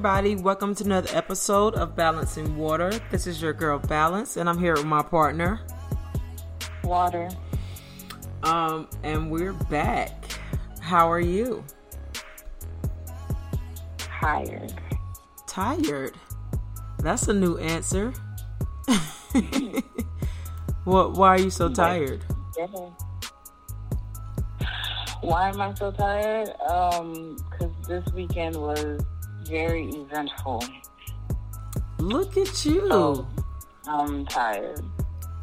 Everybody, welcome to another episode of Balancing Water. This is your girl Balance, and I'm here with my partner, Water. Um, and we're back. How are you? Tired. Tired. That's a new answer. what? Why are you so tired? Yeah. Why am I so tired? Um, because this weekend was very eventful. Look at you. So, I'm tired.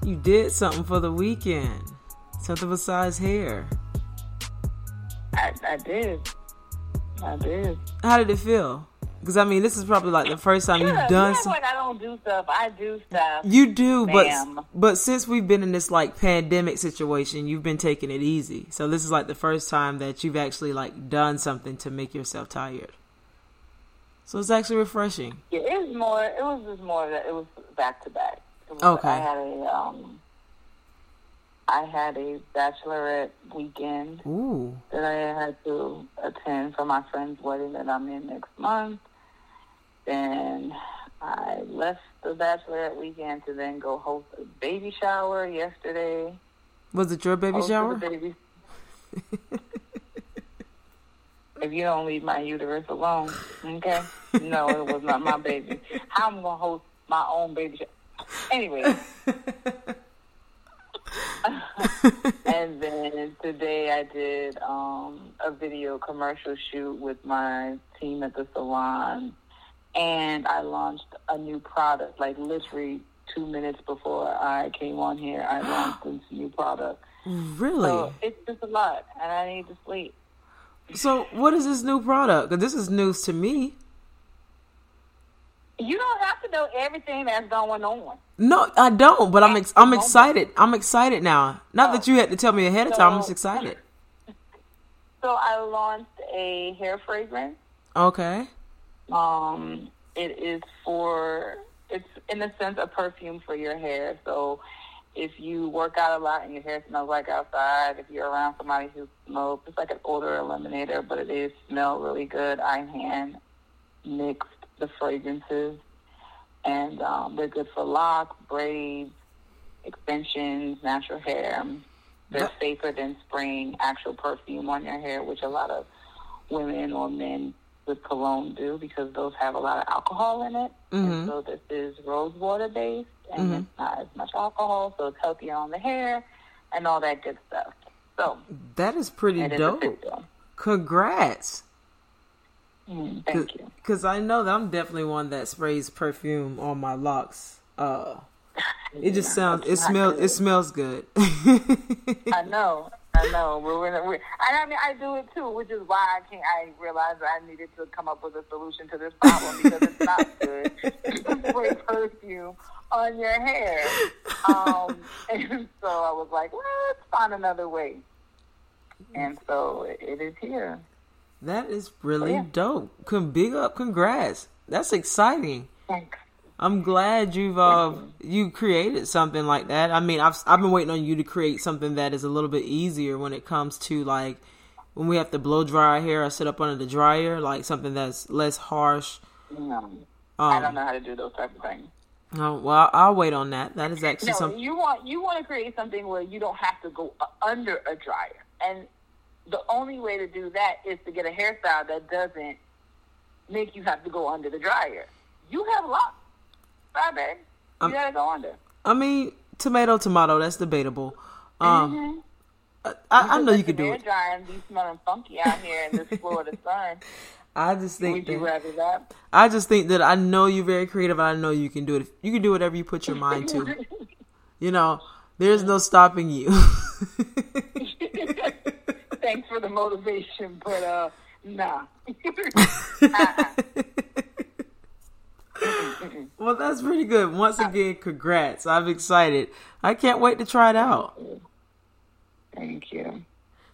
You did something for the weekend. Something besides hair. I, I did. I did. How did it feel? Because I mean, this is probably like the first time Sure, you've done something. like I don't do stuff. I do stuff. You do, but but since we've been in this like pandemic situation, you've been taking it easy. So this is like the first time that you've actually like done something to make yourself tired. So it's actually refreshing. Yeah, it was more. It was just more that it was back to back. Okay. I had a um. I had a bachelorette weekend Ooh, that I had to attend for my friend's wedding that I'm in next month. Then I left the bachelorette weekend to then go host a baby shower yesterday. was it your baby Hosted shower? baby- if you don't leave my uterus alone, okay? No, it was not my baby. How am gonna host my own baby shower? Anyway. and then today I did um, a video commercial shoot with my team at the salon, and I launched a new product. Like literally two minutes before I came on here, I launched this new product. Really? So it's just a lot, and I need to sleep. So what is this new product? this is news to me. You don't have to know everything that's going on. No, I don't. But I'm ex- I'm excited. I'm excited now. Not that you had to tell me ahead of time. I'm just excited. So I launched a hair fragrance. Okay. Um, it is for it's in a sense a perfume for your hair. So if you work out a lot and your hair smells like outside, if you're around somebody who smokes, it's like an odor eliminator, but it is smell really good. I hand mixed the fragrances, and um, they're good for locks, braids, extensions, natural hair. They're That- safer than spraying actual perfume on your hair, which a lot of women or men with cologne do because those have a lot of alcohol in it. Mhm. And so this is rose water based and Mhm. it's not as much alcohol, so it's healthier on the hair and all that good stuff. So That is pretty is a dope. deal. Congrats. Mm, thank you. Because I know that I'm definitely one that sprays perfume on my locks. Uh, it just sounds. It smells. good. It smells good. I know, I know. We're, we're, we're, and I mean, I do it too, which is why I can't. I realized I needed to come up with a solution to this problem because it's not good to spray perfume on your hair. Um, and so I was like, well, let's find another way. And so it is here. that is really Yeah. dope. Big up. Congrats. That's exciting. Thanks. I'm glad you've uh you created something like that. I mean, I've I've been waiting on you to create something that is a little bit easier when it comes to like when we have to blow dry our hair or sit up under the dryer, like something that's less harsh. No, I Um, don't know how to do those type of things. Oh, well, I'll wait on that. That is actually No, something. you want you want to create something where you don't have to go under a dryer, and the only way to do that is to get a hairstyle that doesn't make you have to go under the dryer. You have locks, bye, babe. You Um, gotta go under. I mean, tomato, tomato. That's debatable. Um, Mhm. I, I know you could the do it. Dry and be smelling funky out here in this Florida sun. I just think Would that that? I just think that I know you're very creative. I know you can do it. You can do whatever you put your mind to. You know, there's no stopping you. Thanks for the motivation, but uh, nah. uh-uh. well, that's pretty good. Once again, congrats. I'm excited. I can't wait to try it out. Thank you.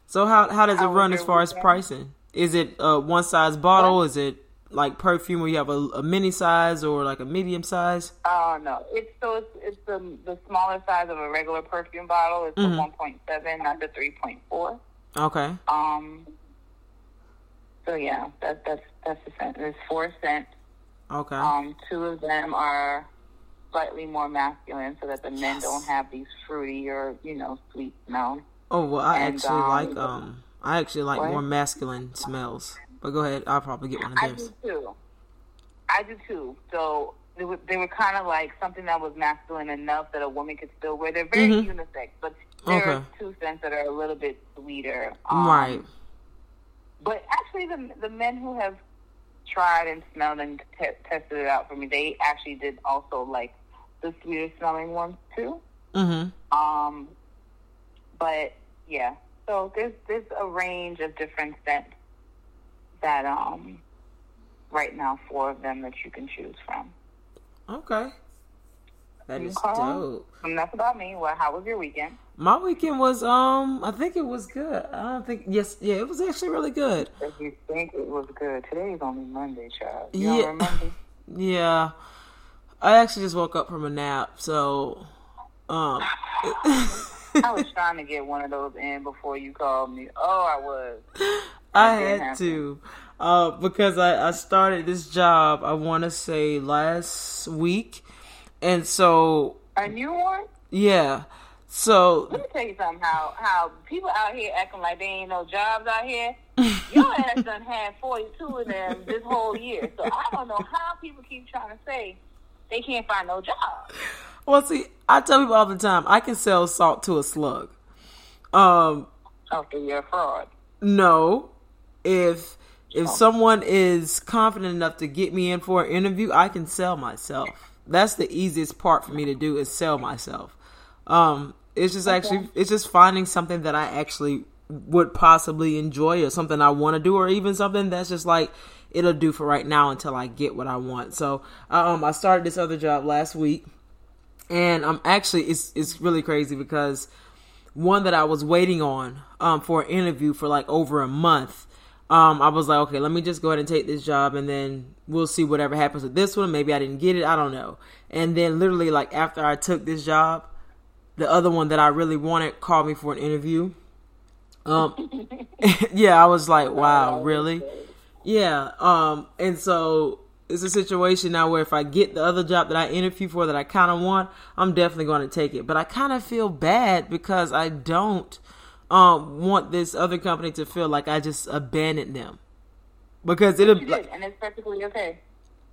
So how how does it run as far as pricing? Is it a one size bottle? Is it like perfume where you have a, a mini size or like a medium size? Oh no, it's so it's, it's the the smaller size of a regular perfume bottle. It's Mhm. the 1.7, not the 3.4. Okay. Um, So yeah, that that's that's the scent. It's four scents. Okay. Um, two of them are slightly more masculine, so that the men don't have these fruity or you know sweet smells. oh well, I and, actually um, like um, I actually like what? more masculine smells. But go ahead, I'll probably get one of I theirs. do too. I do too. So they were they were kind of like something that was masculine enough that a woman could still wear. They're very Mhm. unisex, but there Okay. are two scents that are a little bit sweeter. Um, right. But actually, the the men who have tried and smelled and te- tested it out for me, they actually did also like the sweeter smelling ones too. Mm-hmm. Um, but yeah, so there's there's a range of different scents that um right now four of them that you can choose from. Okay. That is dope. And that's about me. Well, how was your weekend? My weekend was um I think it was good. I don't think yes yeah, it was actually really good. If you think it was good, today's only Monday, child. You Yeah. Yeah. I actually just woke up from a nap, so um I was trying to get one of those in before you called me. Oh, I was. I had happen. to. Uh because I, I started this job I wanna say last week. And so A new one? yeah. So Let me tell you something. How how people out here acting like they ain't no jobs out here. Your ass done had forty two of them this whole year. So I don't know how people keep trying to say they can't find no job. well see, I tell people all the time I can sell salt to a slug. Um Okay, you're a fraud. No. If if Oh. someone is confident enough to get me in for an interview, I can sell myself. That's the easiest part for me to do is sell myself. Um it's just actually it's just finding something that I actually would possibly enjoy or something I want to do or even something that's just like it'll do for right now until I get what I want. So, um I started this other job last week and I'm actually it's it's really crazy because one that I was waiting on um, for an interview for like over a month. Um, I was like, okay, let me just go ahead and take this job, and then we'll see whatever happens with this one. Maybe I didn't get it, I don't know. And then literally, like after I took this job, the other one that I really wanted called me for an interview. Um, yeah, I was like, wow, really? Yeah. Um, and so it's a situation now where if I get the other job that I interview for that I kind of want, I'm definitely going to take it. But I kind of feel bad because I don't um want this other company to feel like I just abandoned them. Because it'll You like, and it's perfectly okay.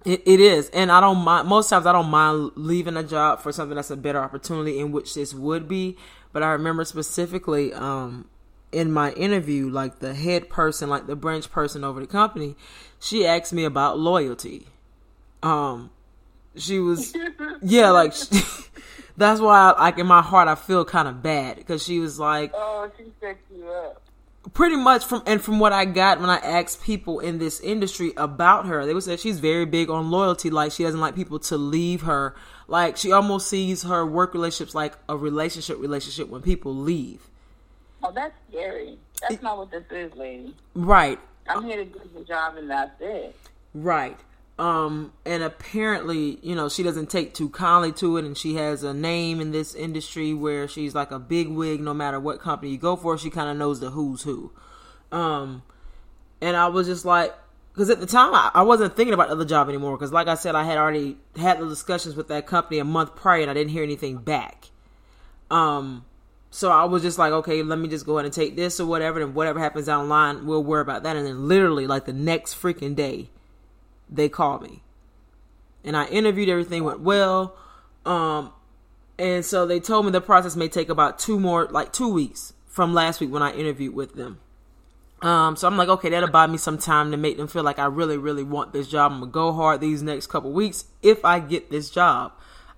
it, it is, and I don't mind. Most times, I don't mind leaving a job for something that's a better opportunity, in which this would be. But I remember specifically um, in my interview, like the head person, like the branch person over the company, she asked me about loyalty. Um, she was, yeah, like that's why, like in my heart, I feel kind of bad because she was like, Oh, she set you up. pretty much from and from what I got when I asked people in this industry about her, they would say she's very big on loyalty. Like she doesn't like people to leave her. Like she almost sees her work relationships like a relationship relationship when people leave. Oh, that's scary. That's not what this is, lady. Right. I'm here to do the job, and that's it. Right. Um, and apparently, you know, she doesn't take too kindly to it, and she has a name in this industry where she's like a big wig. No matter what company you go for, she kind of knows the who's who. Um, and I was just like, because at the time I, I wasn't thinking about the other job anymore. Because, like I said, I had already had the discussions with that company a month prior, and I didn't hear anything back. Um, so I was just like, okay, let me just go ahead and take this or whatever, and whatever happens down the line, we'll worry about that. And then literally, like the next freaking day, they called me, and I interviewed. Everything went well, um, and so they told me the process may take about two more, like two weeks from last week when I interviewed with them. Um, so I'm like, okay, that'll buy me some time to make them feel like I really, really want this job. I'm gonna go hard these next couple weeks. If I get this job,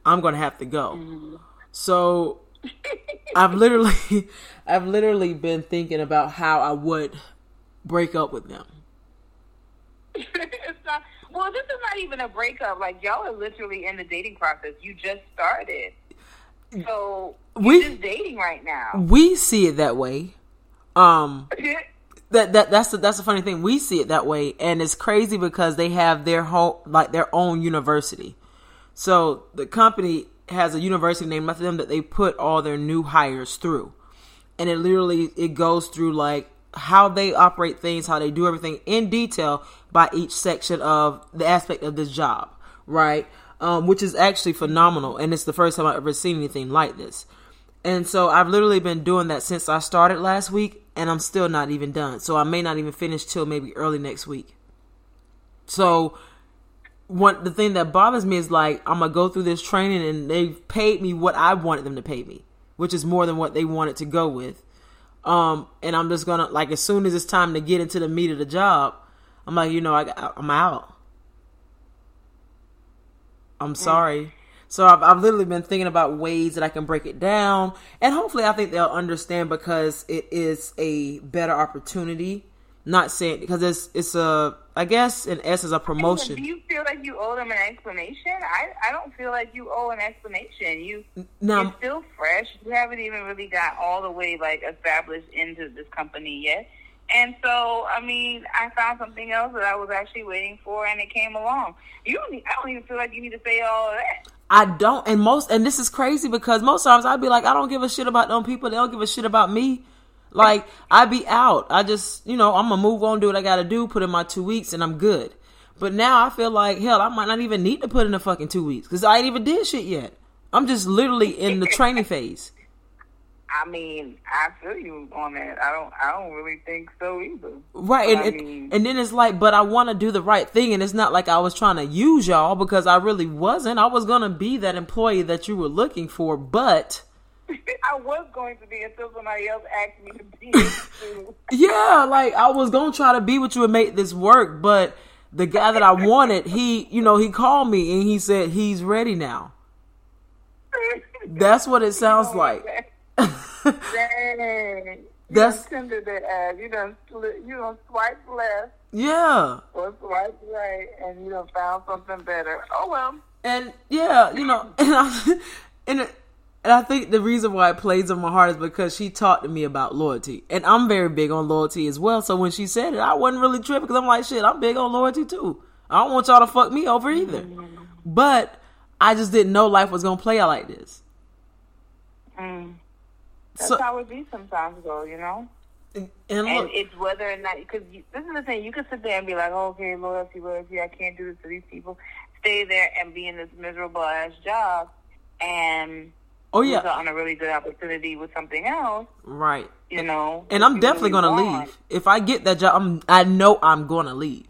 I'm gonna have to go. So I've literally, I've literally been thinking about how I would break up with them. it's not. Well, this is not even a breakup. Like y'all are literally in the dating process. You just started, so We- just dating right now. We see it that way. Um, that that that's the, that's the funny thing. We see it that way, and it's crazy because they have their whole like their own university. So the company has a university named after them that they put all their new hires through, and it literally it goes through like how they operate things, how they do everything in detail by each section of the aspect of this job, right? Um, which is actually phenomenal, and it's the first time I've ever seen anything like this. And so I've literally been doing that since I started last week, and I'm still not even done. So I may not even finish till maybe early next week. So one the thing that bothers me is like I'm gonna go through this training and they've paid me what I wanted them to pay me, which is more than what they wanted to go with. Um, and I'm just gonna like as soon as it's time to get into the meat of the job, I'm like, you know, I, I'm out. I'm sorry. So I've, I've literally been thinking about ways that I can break it down, and hopefully, I think they'll understand because it is a better opportunity. Not saying because it's it's a I guess in essence a promotion. Do you feel like you owe them an explanation? I I don't feel like you owe an explanation. You No. you're still fresh. You haven't even really got all the way like established into this company yet. And so, I mean, I found something else that I was actually waiting for, and it came along. You don't. Need, I don't even feel like you need to say all of that. I don't, and most, and this is crazy because most times I'd be like, I don't give a shit about them people. They don't give a shit about me. Like I be out. I just, you know, I'm gonna move on, do what I gotta do, put in my two weeks, and I'm good. But now I feel like hell, I might not even need to put in the fucking two weeks because I ain't even did shit yet. I'm just literally in the training phase. I mean, I feel you on that. I don't. I don't really think so either. Right, and mean- and then it's like, but I want to do the right thing, and it's not like I was trying to use y'all because I really wasn't. I was gonna be that employee that you were looking for, but I was going to be until somebody else asked me to be. yeah, like I was gonna try to be with you and make this work, but the guy that I wanted, he, you know, he called me and he said he's ready now. That's what it sounds like. Dang. You That's- done Tinder that ass. You done you done swipe left yeah. or swipe right, and you done found something better. Oh well. And yeah, you know, and I, and and I think the reason why it plays on my heart is because she talked to me about loyalty, and I'm very big on loyalty as well. So when she said it, I wasn't really tripping because I'm like, shit, I'm big on loyalty too. I don't want y'all to fuck me over either. But I just didn't know life was gonna play out like this. Mm. That's So how it be sometimes, though. You know. and And look, it's whether or not because this is the thing. You can sit there and be like, oh, okay, loyalty, loyalty. I can't do this to these people. Stay there and be in this miserable ass job, and oh yeah, on a really good opportunity with something else. right. You know. and I'm definitely really gonna want. leave if I get that job. I'm, I know I'm gonna leave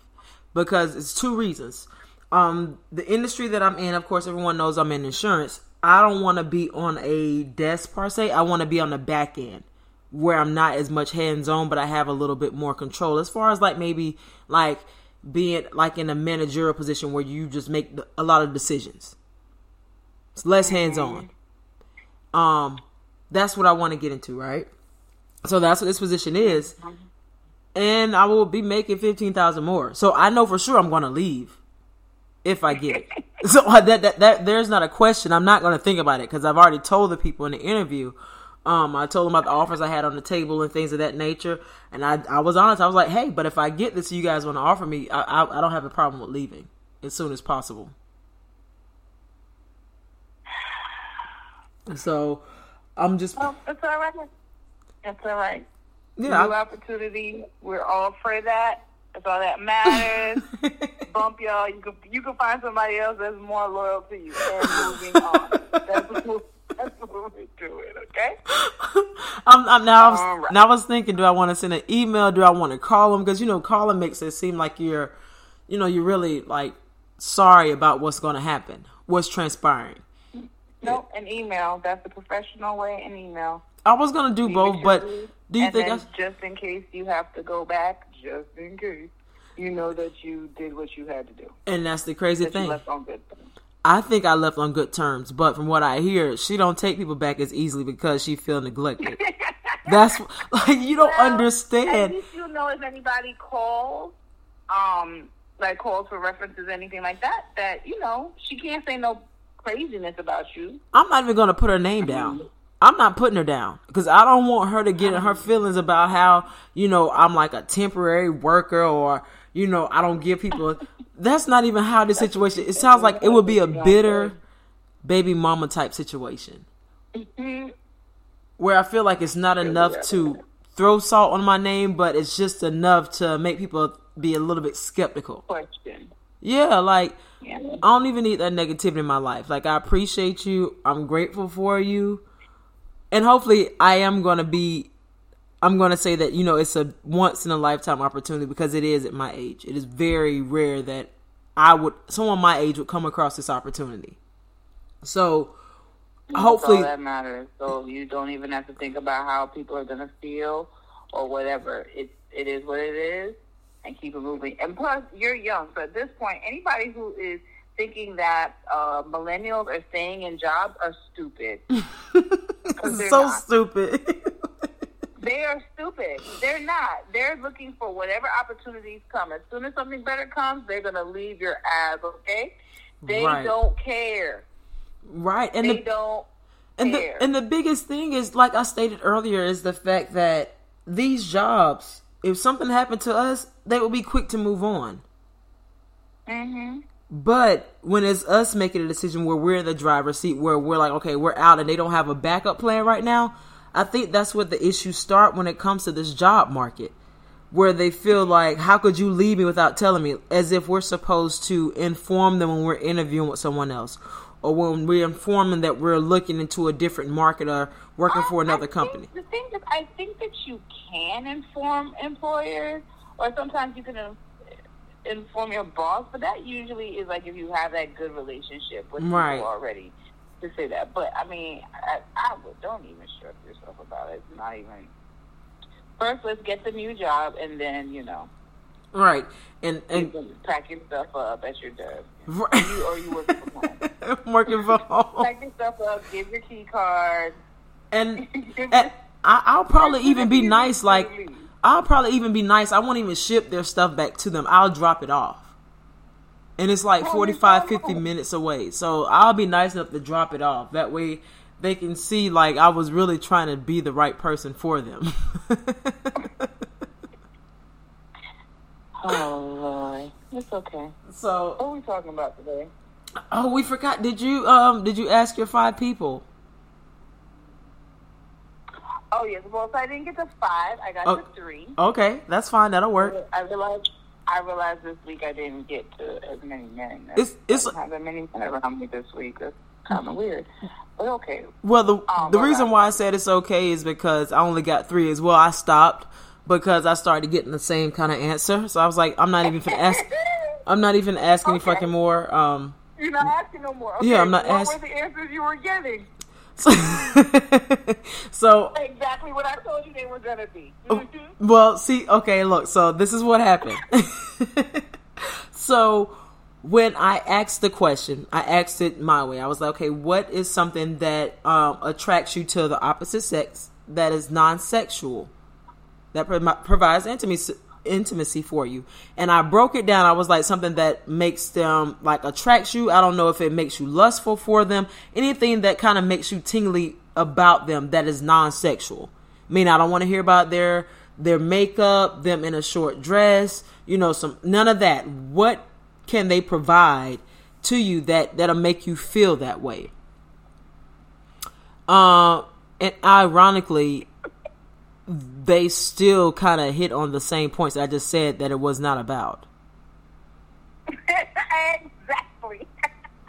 because it's two reasons. Um, the industry that I'm in, of course, everyone knows I'm in insurance. I don't want to be on a desk per se. I want to be on the back end where I'm not as much hands on, but I have a little bit more control as far as like maybe like being like in a managerial position where you just make a lot of decisions. It's less hands on. Um, that's what I want to get into, right? So that's what this position is. And I will be making fifteen thousand more. So I know for sure I'm gonna leave if I get it. so that, that that there's not a question. I'm not gonna think about it because I've already told the people in the interview. Um, I told them about the offers I had on the table and things of that nature, and I I was honest. I was like, hey, but if I get this, you guys want to offer me, I, I I don't have a problem with leaving as soon as possible. So I'm just Well, it's all right. It's all right. yeah. New opportunity. We're all for that. That's all that matters. Bump y'all. You can you can find somebody else that's more loyal to you. And moving on. That's what, that's what we're doing. Okay. I'm, I'm now. I was, right. Now I was thinking, do I want to send an email? Do I want to call them? Because you know, calling makes it seem like you're, you know, you're really like sorry about what's going to happen, what's transpiring. No, an email. That's the professional way. An email. I was gonna do Leave both, but do you think? I, just in case you have to go back, just in case, you know that you did what you had to do. and that's the crazy That thing. left on good. I think I left on good terms, but from what I hear, she don't take people back as easily because she feel neglected. that's like you don't Well, At understand. least you know if anybody calls, um, like calls for references, anything like that. That you know she can't say no craziness about you. I'm not even gonna put her name down. I'm not putting her down because I don't want her to get in her feelings about how you know I'm like a temporary worker or you know I don't give people. That's not even how this situation. It sounds like it would be a bitter baby mama type situation Mhm. where I feel like it's not enough to throw salt on my name, but it's just enough to make people be a little bit skeptical. Question. Yeah, like Yeah. I don't even need that negativity in my life. Like I appreciate you. I'm grateful for you. And hopefully I am going to be I'm going to say that you know it's a once in a lifetime opportunity because it is at my age. It is very rare that I would someone my age would come across this opportunity. So That's hopefully all that matters. So you don't even have to think about how people are gonna feel or whatever. It it is what it is, and keep it moving. And plus, you're young, so at this point, anybody who is thinking that uh, millennials are staying in jobs are stupid. so not. stupid. They are stupid. They're not. They're looking for whatever opportunities come. As soon as something better comes, they're gonna leave your ass. Okay? They Right. don't care. right. And They the don't and care. the and the biggest thing is like I stated earlier is the fact that these jobs, if something happened to us, they would be quick to move on. hmm But when it's us making a decision where we're in the driver's seat, where we're like, okay, we're out, and they don't have a backup plan right now, I think that's where the issues start when it comes to this job market, where they feel like, how could you leave me without telling me? As if we're supposed to inform them when we're interviewing with someone else, or when we're informing that we're looking into a different market or working for another think company. The thing is, I think that you can inform employers, or sometimes you can inform your boss, but that usually is like if you have that good relationship with Right. people already to say that. But I mean, I, I would don't even stress yourself about it. It's not even. First, let's get the new job, and then you know, Right. And and pack your stuff up at your desk, right. you, or you work from home. Working from home. pack your stuff up, give your key card. and, and I, I'll probably even be nice. Like I'll probably even be nice. I won't even ship their stuff back to them. I'll drop it off, and it's like Oh, 45, 50 minutes away. So I'll be nice enough to drop it off. That way, they can see like I was really trying to be the right person for them. Oh Lord, it's okay. so, What are we talking about today? oh, we forgot. Did you um did you ask your five people? Oh yes, well, so I didn't get to five. I got Oh. to three. Okay, that's fine. That'll work. I realized I realized this week I didn't get to as many men. It's- it's- I have many men around me this week. That's kind of weird, but okay. Well, the Um, the reason why I said it's okay is because I only got three as well. I stopped because I started getting the same kind of answer. So I was like, I'm not even gonna ask. I'm not even asking any fucking more. Um, You're not asking no more. Okay, Yeah, I'm not asking. What ask- were the answers you were getting? so, so Exactly what I told you they were gonna be. Oh. Mhm. Well, see, okay, look, so this is what happened. so when I asked the question, I asked it my way. I was like, okay, what is something that um, attracts you to the opposite sex that is non-sexual, that pro- provides intimacy intimacy for you? And I broke it down. I was like something that makes them like attracts you. I don't know if it makes you lustful for them. Anything that kind of makes you tingly about them that is non-sexual. I mean, I don't want to hear about their their makeup, them in a short dress, you know, some none of that. What can they provide to you that that'll make you feel that way? Uh, and ironically, they still kind of hit on the same points I just said that it was not about. exactly.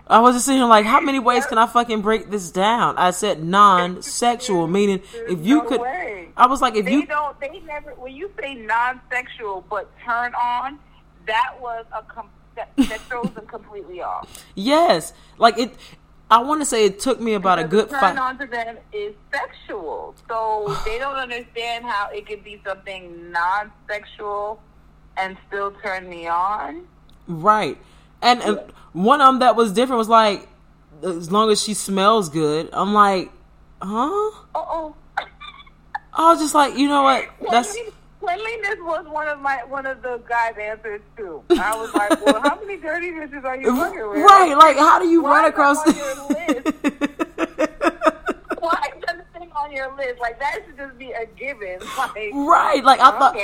I was just sitting like, how many ways can I fucking break this down? I said non-sexual, meaning if you no could. way. I was like, if They you don't. They never. When you say non-sexual but turn on, that was a com- that, that throws them completely off. Yes, like it. I want to say it took me about a good turn five. on to them is sexual, so they don't understand how it could be something non-sexual and still turn me on. Right, and, and one of them that was different was like, as long as she smells good. I'm like, huh? Uh oh. I was just like, you know what? That's Cleanliness was one of my one of the guys' answers too. I was like, "Well, how many dirty dishes are you working with?" right. Like, how do you Why run across? on your Why is that thing on your list? Like that should just be a given. Like, right. Like I thought.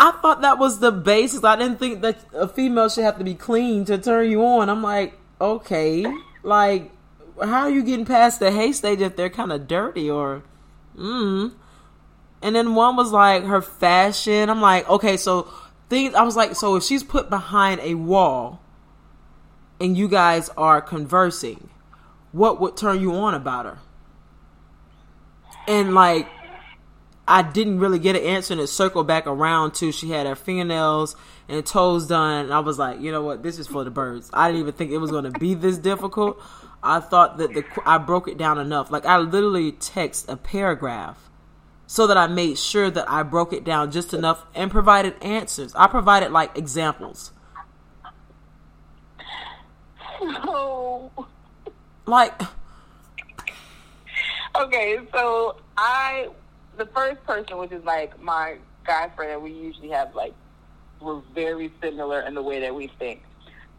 I thought that was the basis. I didn't think that a female should have to be clean to turn you on. I'm like, okay, like, how are you getting past the hay stage if they're kind of dirty or, mm? And then one was like her fashion. I'm like, okay, so things. I was like, so if she's put behind a wall, and you guys are conversing, what would turn you on about her? And like, I didn't really get an answer, and it circled back around to she had her fingernails and toes done. And I was like, you know what, this is for the birds. I didn't even think it was going to be this difficult. I thought that the I broke it down enough. Like I literally text a paragraph so that I made sure that I broke it down just enough and provided answers. I provided like examples. So, Like okay, so I, the first person, which is like my guy friend, that we usually have like, we're very similar in the way that we think.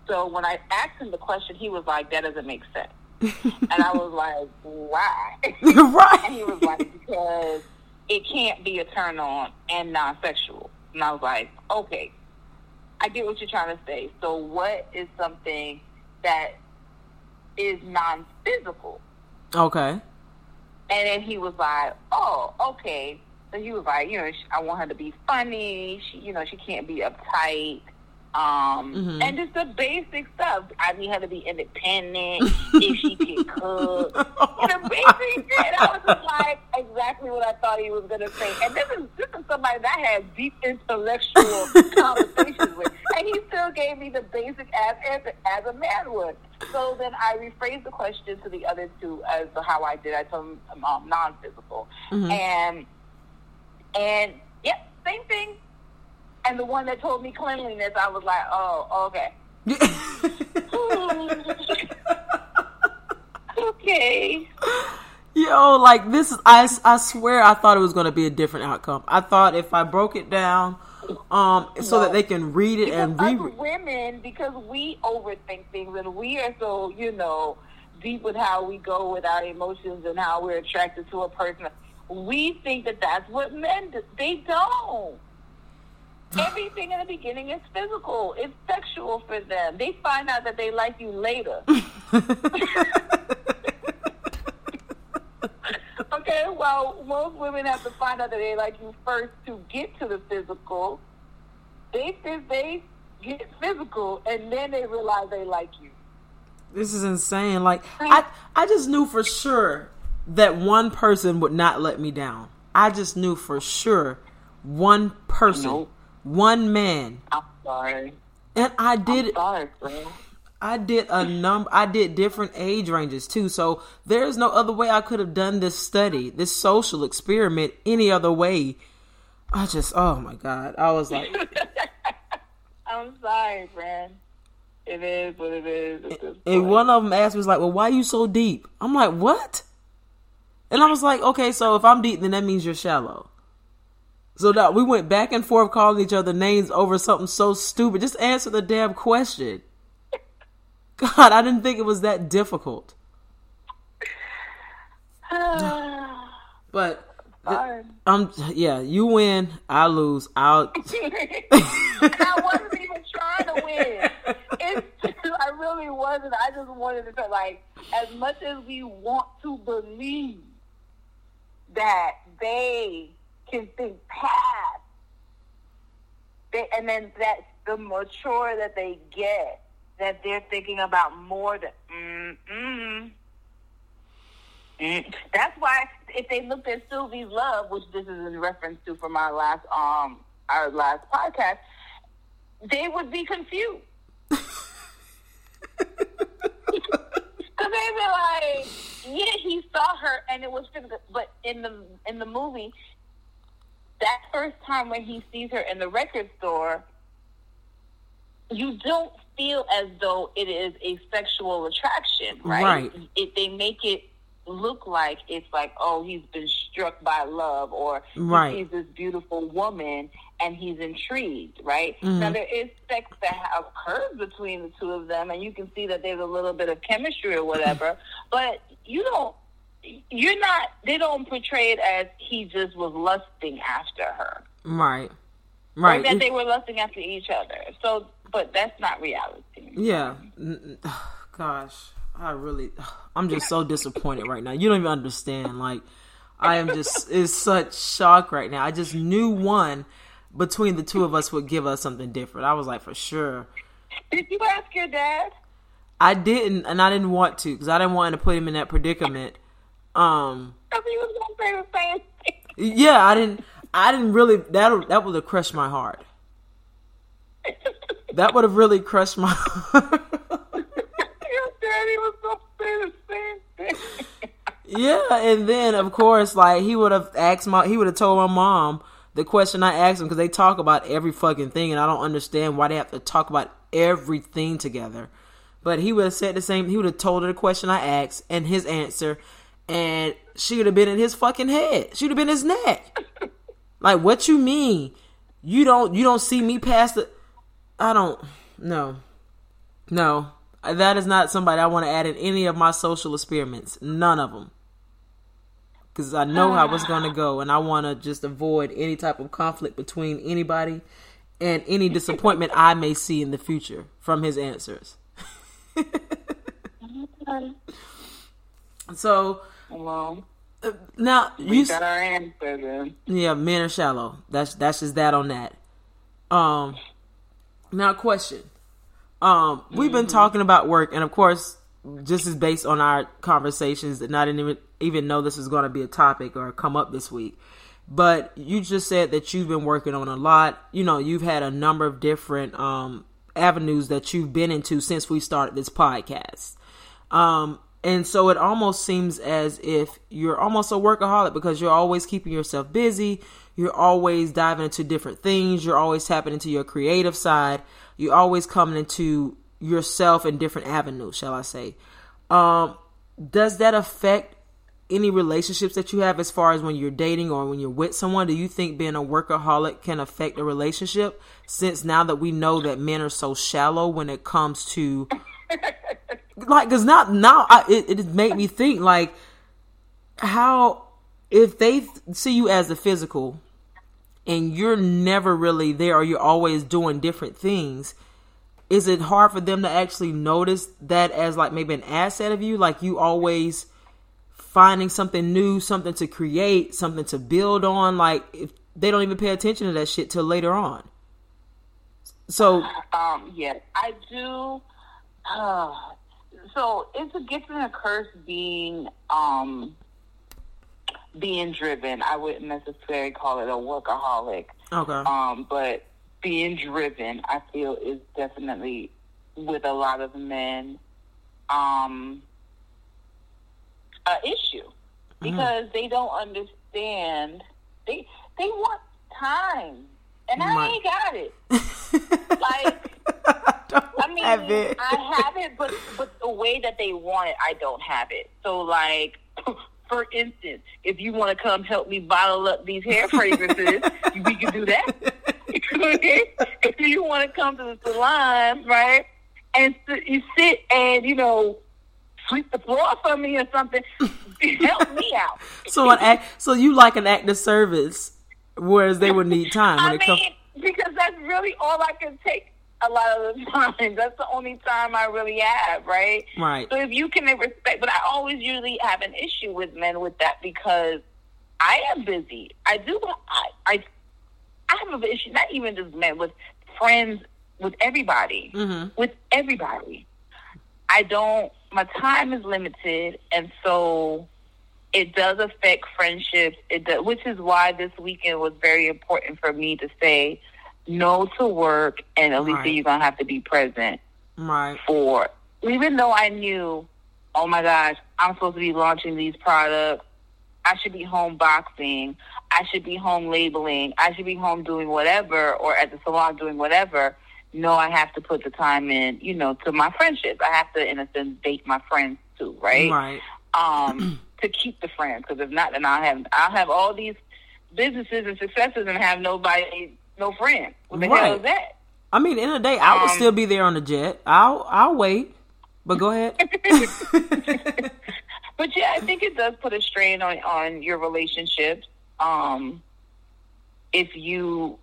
So when I asked him the question, he was like, "That doesn't make sense," and I was like, "Why?" right. And he was like, because it can't be a turn on and non sexual. And I was like, okay, I get what you're trying to say. So what is something that is non physical? Okay. And then he was like, oh, okay. So he was like, you know, I want her to be funny. She, you know, she can't be uptight. Um, Mhm. and just the basic stuff. I need her to be independent. if she can cook, you know, basic shit. I was like exactly what I thought he was gonna say. And this is this is somebody that I had deep intellectual conversations with, and he still gave me the basic ass answer as a man would. So then I rephrased the question to the other two as to how I did. I told him um, non-physical, Mhm. and and yep, same thing. And the one that told me cleanliness, I was like, oh, okay. okay. Yo, like this is I, I swear I thought it was going to be a different outcome. I thought if I broke it down um so No. that they can read it Because and us reread women, because we overthink things and we are so, you know, deep with how we go with our emotions and how we're attracted to a person. We think that that's what men do. They don't. Everything in the beginning is physical. It's sexual for them. They find out that they like you later. Okay, well, most women have to find out that they like you first to get to the physical. They they get physical, and then they realize they like you. This is insane. Like I I just knew for sure that one person would not let me down. I just knew for sure one person, Nope. One man. I'm sorry. And I did Sorry. I did a number I did different age ranges too. So there's no other way I could have done this study, this social experiment any other way. I just oh my god. I was like I'm sorry, friend. It is what it is. And one of them asked me was like, "Well, why are you so deep?" I'm like, "What?" And I was like, "Okay, so if I'm deep, then that means you're shallow." So that we went back and forth calling each other names over something so stupid. Just answer the damn question. God, I didn't think it was that difficult. But sorry. um, yeah, you win, I lose. I'll. I wasn't even trying to win. It's, true. I really wasn't. I just wanted to like, as much as we want to believe that they can think past, they, and then that the mature that they get, that they're thinking about more than, mm, mm, mm. That's why if they looked at Sylvie's love, which this is in reference to from our last um our last podcast, they would be confused. Cause they'd be like, yeah, he saw her and it was physical, but in the in the movie, that first time when he sees her in the record store, you don't feel as though it is a sexual attraction, right? Right. It, they make it look like it's like, oh, he's been struck by love, or Right. he sees this beautiful woman and he's intrigued, right? Mhm. Now there is sex that ha- occurs between the two of them, and you can see that there's a little bit of chemistry or whatever, but you don't. You're not. They don't portray it as he just was lusting after her, Right. or Right. that It- they were lusting after each other. So, but that's not reality. yeah. Gosh, I really, I'm just so disappointed right now. You don't even understand. Like, I am just is such shock right now. I just knew one between the two of us would give us something different. I was like, for sure. Did you ask your dad? I didn't, and I didn't want to because I didn't want to put him in that predicament. Um, was the same thing. yeah, I didn't. I didn't really. That that would have crushed my heart. That would have really crushed my. heart. your daddy was the same thing. yeah, and then of course, like he would have asked my. He would have told my mom the question I asked him because they talk about every fucking thing, and I don't understand why they have to talk about everything together. But he would have said the same. He would have told her the question I asked and his answer, and she would have been in his fucking head. She would have been his neck. Like, what you mean? You don't you don't see me past the? I don't. No, no. That is not somebody I want to add in any of my social experiments. None of them. Because I know how it's going to go, and I want to just avoid any type of conflict between anybody and any disappointment I may see in the future from his answers. Mm-hmm. so Well, now we you got our answer then. yeah men are shallow. That's that's just that on that. Um, now question. Um, we've been talking about work, and of course, just is based on our conversations, and I didn't even even know this was going to be a topic or come up this week. But you just said that you've been working on a lot. You know, you've had a number of different um, avenues that you've been into since we started this podcast. Um, and so it almost seems as if you're almost a workaholic because you're always keeping yourself busy. You're always diving into different things. You're always tapping into your creative side. You're always coming into yourself in different avenues, shall I say. Um, does that affect any relationships that you have as far as when you're dating or when you're with someone? Do you think being a workaholic can affect a relationship? Since now that we know that men are so shallow when it comes to like, cause not now I, it it made me think like how if they see you as the physical and you're never really there or you're always doing different things is it hard for them to actually notice that as like maybe an asset of you like you always finding something new something to create something to build on like if they don't even pay attention to that shit till later on so Um, yes, I do. Uh, so it's a gift and a curse being um being driven. I wouldn't necessarily call it a workaholic. okay Um, but being driven, I feel, is definitely with a lot of men um, a issue because they don't understand. They they want time, and I ain't got it. Like, mean, have it. I have it, but but the way that they want it, I don't have it. So, like, for instance, if you want to come help me bottle up these hair fragrances, we can do that. if you want to come to the salon, right, and you sit and you know sweep the floor for me or something, help me out. so an act so you like an act of service whereas they would need time when I mean, because that's really all I can take a lot of the time. That's the only time I really have, right? right So if you can respect, but I always usually have an issue with men with that because I am busy. I do. I I, I have an issue, not even just men, with friends, with everybody, Mhm. with everybody. I don't. My time is limited, and so it does affect friendships. It does, which is why this weekend was very important for me to say no to work, and at least Right. you're gonna have to be present right for even though I knew, oh my gosh, I'm supposed to be launching these products. I should be home boxing. I should be home labeling. I should be home doing whatever or at the salon doing whatever. No, I have to put the time in, you know, to my friendships. I have to, in a sense, date my friends too, right? right Um, to keep the friends, because if not, then I'll have I'll have all these businesses and successes and have nobody, no friend. What the hell is that? i mean in the day i would Um, still be there on the jet i'll i'll wait but go ahead But yeah, I think it does put a strain on on your relationships. Um, if you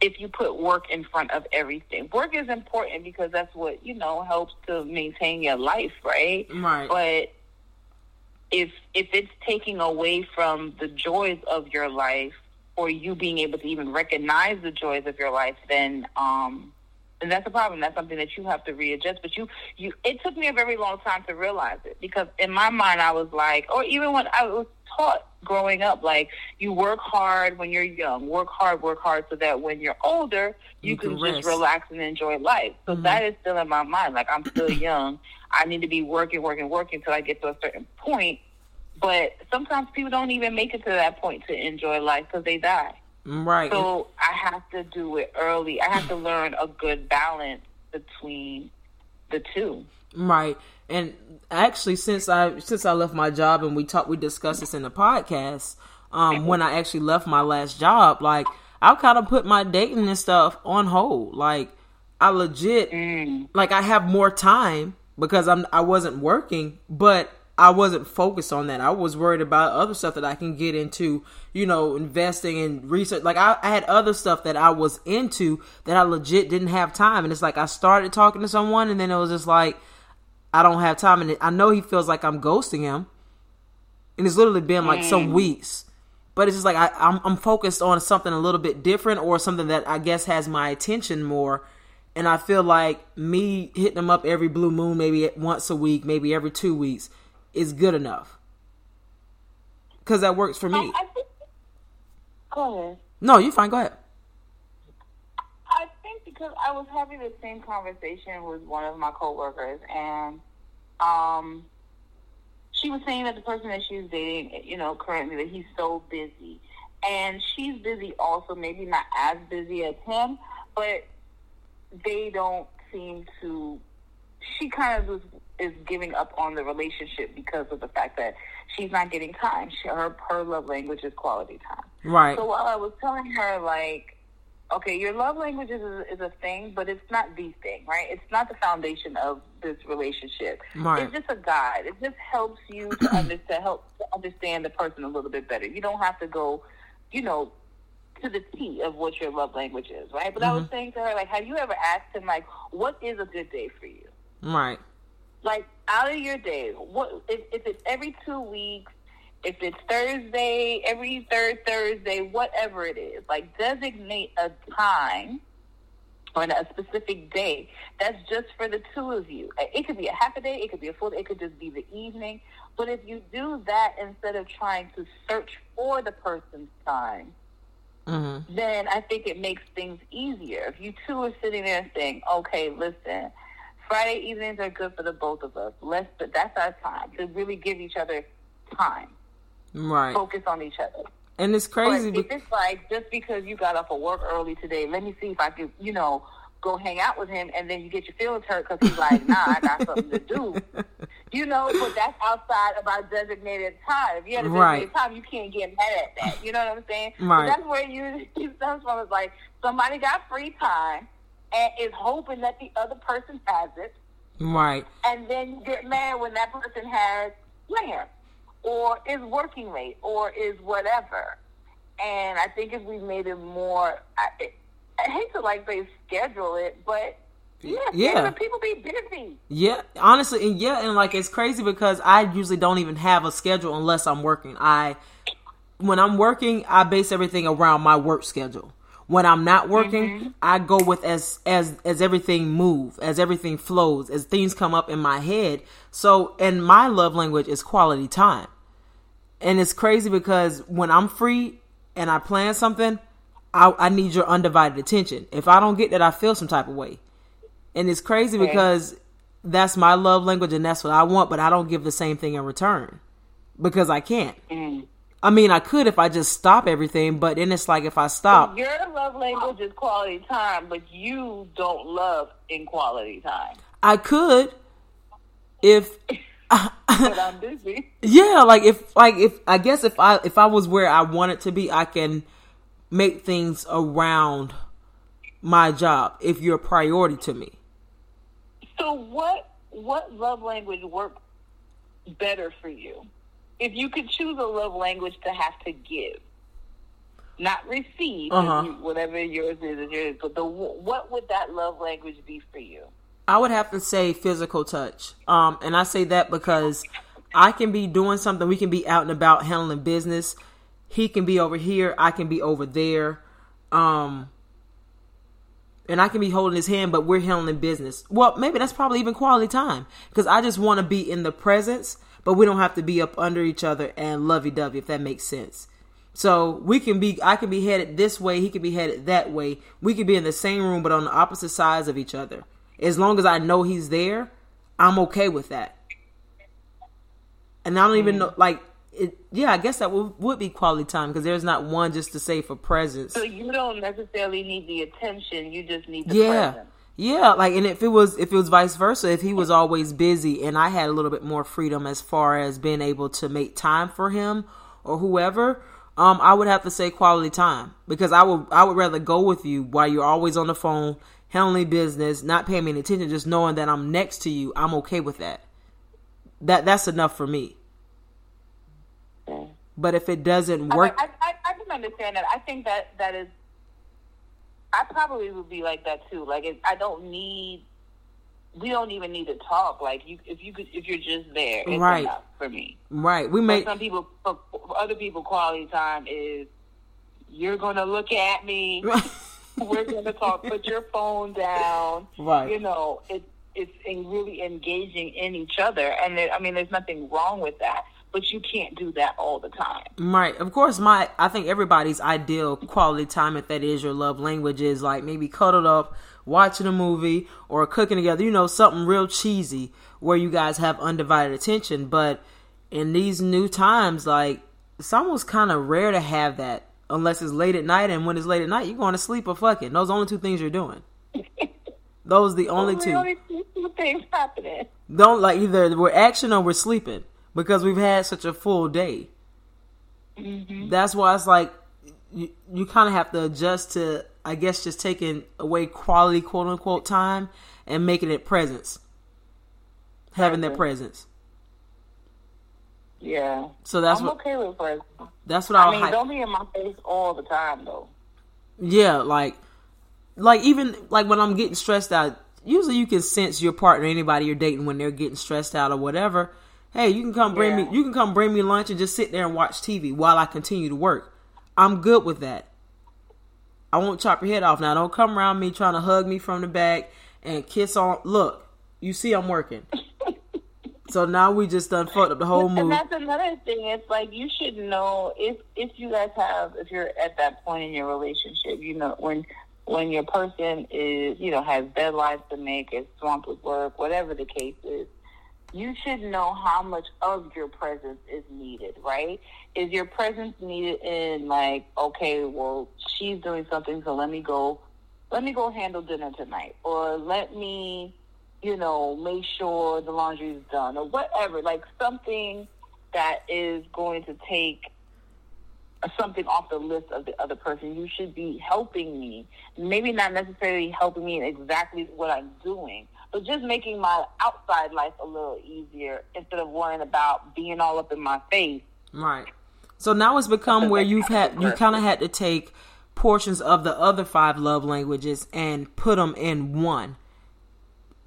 if you put work in front of everything, work is important because that's what you know helps to maintain your life, right? right But if if it's taking away from the joys of your life or you being able to even recognize the joys of your life, then um, and that's a problem. That's something that you have to readjust. But you, you, it took me a very long time to realize it because in my mind I was like, or even when I was taught growing up, like you work hard when you're young, work hard, work hard, so that when you're older, you, you can, can just relax and enjoy life. So mm-hmm. that is still in my mind. Like I'm still young. I need to be working, working, working until I get to a certain point. But sometimes people don't even make it to that point to enjoy life because they die. Right. So I have to do it early. I have to learn a good balance between the two. Right. And actually since I since I left my job and we talked we discussed this in the podcast, um, when I actually left my last job, like I kind of put my dating and stuff on hold. Like I legit mm. like I have more time because I'm I wasn't working, but I wasn't focused on that. I was worried about other stuff that I can get into, you know, investing in research. Like I, I, had other stuff that I was into that I legit didn't have time. And it's like I started talking to someone and then it was just like, I don't have time. And I know he feels like I'm ghosting him. And it's literally been like mm. some weeks. But it's just like I, I'm, I'm focused on something a little bit different or something that I guess has my attention more. And I feel like me hitting him up every blue moon, maybe once a week, maybe every two weeks is good enough because that works for me. I, think, go ahead. No, you fine. Go ahead. I think because I was having the same conversation with one of my coworkers, and um, she was saying that the person that she's dating, you know, currently that he's so busy, and she's busy also, maybe not as busy as him, but they don't seem to. She kind of was is giving up on the relationship because of the fact that she's not getting time. She, her her love language is quality time. Right. So while I was telling her like, okay, your love language is a, is a thing, but it's not the thing, right? It's not the foundation of this relationship. Right. It's just a guide. It just helps you to understand help to understand the person a little bit better. You don't have to go, you know, to the T of what your love language is, right? But mm-hmm. I was mm-hmm. saying to her, like, have you ever asked him, like, what is a good day for you? Right like out of your day, what if, if it's every two weeks, if it's Thursday, every third Thursday, whatever it is, like designate a time on a specific day that's just for the two of you. It could be a half a day, it could be a full day, it could just be the evening. But if you do that instead of trying to search for the person's time, mm-hmm. then I think it makes things easier. If you two are sitting there saying, okay, listen, Friday evenings are good for the both of us. Let's but that's our time to really give each other time. Right. Focus on each other. And it's crazy. But if it's like just because you got off of work early today, let me see if I can, you know, go hang out with him, and then you get your feelings hurt because he's like, "Nah, I got something to do." You know, but that's outside of our designated time. If you had a designated right. time, you can't get mad at that. You know what I'm saying? Right. But that's where you comes from. Is like somebody got free time and is hoping that the other person has it. Right. And then get mad when that person has plans or is working late or is whatever. And I think if we made it more, I, I hate to like say schedule it, but yeah, yeah. People be busy. Yeah, honestly, and yeah, and like it's crazy because I usually don't even have a schedule unless I'm working. I when I'm working, I base everything around my work schedule. When I'm not working, mm-hmm. I go with as as as everything move, as everything flows, as things come up in my head. So, and my love language is quality time. And it's crazy because when I'm free and I plan something, I, I need your undivided attention. If I don't get that, I feel some type of way. And it's crazy okay. because that's my love language and that's what I want, but I don't give the same thing in return because I can't. Mm. I mean, I could if I just stop everything, but then it's like if I stop. your love language is quality time, but you don't love in quality time. I could if. but I'm busy. Yeah, like if like if I guess if I if I was where I wanted to be, I can make things around my job if you're a priority to me. So what what love language works better for you? If you could choose a love language to have to give, not receive, uh-huh. whatever yours is, is yours. But the what would that love language be for you? I would have to say physical touch, um, and I say that because I can be doing something. We can be out and about handling business. He can be over here. I can be over there. Um, and I can be holding his hand, but we're handling business. Well, maybe that's probably even quality time because I just want to be in the presence, but we don't have to be up under each other and lovey dovey, if that makes sense. So we can be, I can be headed this way, he can be headed that way. We could be in the same room, but on the opposite sides of each other. As long as I know he's there, I'm okay with that. And I don't even mm. know, like, it, yeah, I guess that would, would be quality time because there's not one just to say for presence. So you don't necessarily need the attention; you just need the yeah. presence. Yeah, like and if it was if it was vice versa, if he was always busy and I had a little bit more freedom as far as being able to make time for him or whoever, um, I would have to say quality time because I would I would rather go with you while you're always on the phone, handling business, not paying me any attention, just knowing that I'm next to you. I'm okay with that. That that's enough for me. But if it doesn't work, I, I, I can understand that. I think that that is. I probably would be like that too. Like if I don't need, we don't even need to talk. Like you, if you could, if you're just there, it's Right. enough for me. right? We may some people, for, for other people, quality time is you're gonna look at me. We're gonna talk. Put your phone down. Right. You know, it, it's really engaging in each other, and there, I mean, there's nothing wrong with that. But you can't do that all the time. Right. Of course, my I think everybody's ideal quality time, if that is your love language, is like maybe cuddled up, watching a movie, or cooking together. You know, something real cheesy where you guys have undivided attention. But in these new times, like it's almost kind of rare to have that unless it's late at night. And when it's late at night, you're going to sleep or fucking. Those are the only two things you're doing. Those are the only are two. the only two things happening. Don't like either we're action or we're sleeping because we've had such a full day. Mm-hmm. That's why it's like you, you kind of have to adjust to, I guess, just taking away quality quote unquote time and making it presence, having that presence. Yeah. So that's I'm what okay with presence. that's what I'll I mean, hype- don't be in my face all the time, though. Yeah, like like even like when I'm getting stressed out, usually you can sense your partner, anybody you're dating when they're getting stressed out or whatever. Hey, you can come bring Yeah. me you can come bring me lunch and just sit there and watch TV while I continue to work. I'm good with that. I won't chop your head off now. Don't come around me trying to hug me from the back and kiss on look, you see I'm working. so now we just done fucked up the whole And that's another thing. It's like you should know if if you guys have if you're at that point in your relationship, you know when when your person is you know has deadlines to make, is swamped with work, whatever the case is. You should know how much of your presence is needed, right? Is your presence needed in like, okay, well, she's doing something, so let me go, let me go handle dinner tonight, or let me you know, make sure the laundry is done or whatever, like something that is going to take something off the list of the other person. You should be helping me. Maybe not necessarily helping me in exactly what I'm doing, but just making my outside life a little easier instead of worrying about being all up in my face. Right. So now it's become where you've had you kind of had to take portions of the other five love languages and put them in one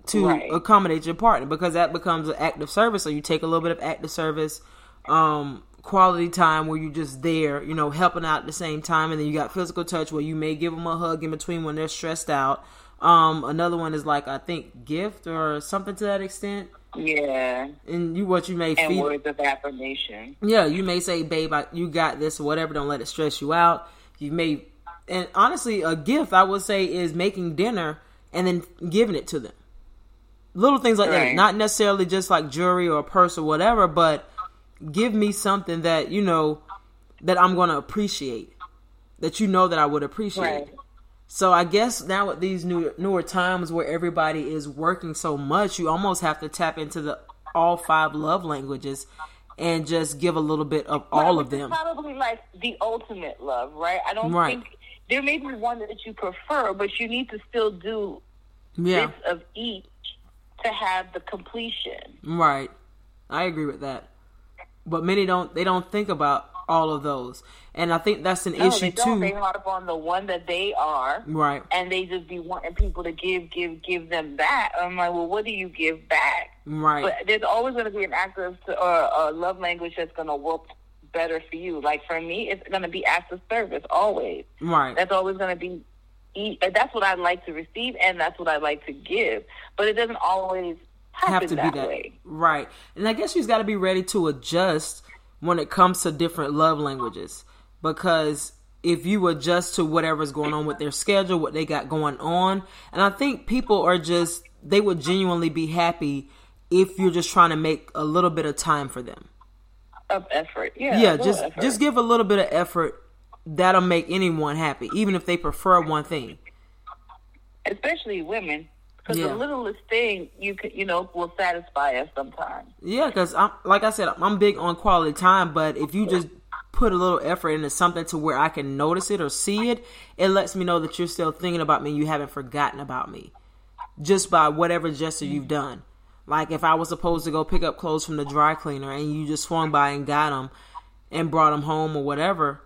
to Right. accommodate your partner because that becomes an active service. So you take a little bit of active service, um, quality time where you're just there, you know, helping out at the same time, and then you got physical touch where you may give them a hug in between when they're stressed out. Um, another one is like I think gift or something to that extent, Yeah. and you what you may And feed words of affirmation. yeah, you may say, "Babe, I, you got this," or whatever. Don't let it stress you out. You may, and honestly, a gift I would say is making dinner and then giving it to them. Little things like that, not necessarily just like jewelry or a purse or whatever, but give me something that you know that I'm going to appreciate, that you know that I would appreciate. Right. So I guess now with these new newer times where everybody is working so much, you almost have to tap into the all five love languages and just give a little bit of all of them. Probably like the ultimate love, right? I don't Right. think there may be one that you prefer, but you need to still do Yeah, bits of each to have the completion. right. I agree with that. But many don't. They don't think about all of those. And I think that's an No, issue they don't. too. They harp on the one that they are, Right. and they just be wanting people to give, give, give them back. I'm like, well, what do you give back? Right. But there's always going to be an act of or a love language that's going to work better for you. Like for me, it's going to be acts of service always. right. That's always going to be. e- That's what I like to receive, and that's what I like to give. But it doesn't always happen have to that, be that way. right and i guess you've got to be ready to adjust when it comes to different love languages because if you adjust to whatever's going on with their schedule what they got going on and i think people are just they would genuinely be happy if you're just trying to make a little bit of time for them Of effort, yeah. yeah just effort. just give a little bit of effort that'll make anyone happy even if they prefer one thing especially women, because Yeah. the littlest thing you could, you know, will satisfy us sometimes. Yeah, because I'm like I said, I'm big on quality time. But if you just put a little effort into something to where I can notice it or see it, it lets me know that you're still thinking about me. You haven't forgotten about me, just by whatever gesture you've mm-hmm. done. Like if I was supposed to go pick up clothes from the dry cleaner and you just swung by and got them and brought them home or whatever,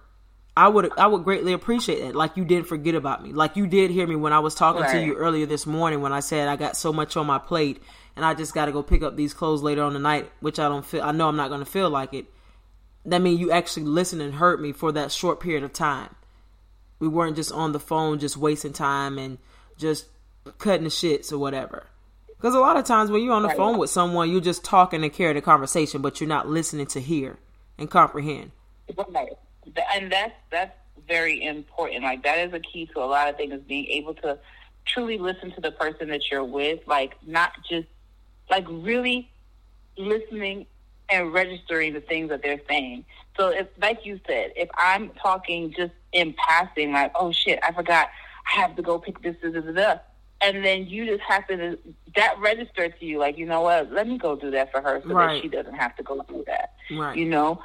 I would I would greatly appreciate it. Like you didn't forget about me. Like you did hear me when I was talking to you earlier this morning when I said I got so much on my plate and I just got to go pick up these clothes later on the night, which I don't feel. I know I'm not going to feel like it. That means you actually listened and heard me for that short period of time. We weren't just on the phone, just wasting time and just cutting the shits or whatever. Because a lot of times when you're on the Right. phone with someone, you're just talking and carrying the conversation, but you're not listening to hear and comprehend. Right. And that's that's very important. Like that is a key to a lot of things. Being able to truly listen to the person that you're with. Like not just like really listening and registering the things that they're saying. So if, like you said, if I'm talking just in passing, like, oh shit, I forgot, I have to go pick this, this, this, and this, and then you just happen to that register to you, like, you know what? Let me go do that for her, so Right. that she doesn't have to go do that. Right. You know,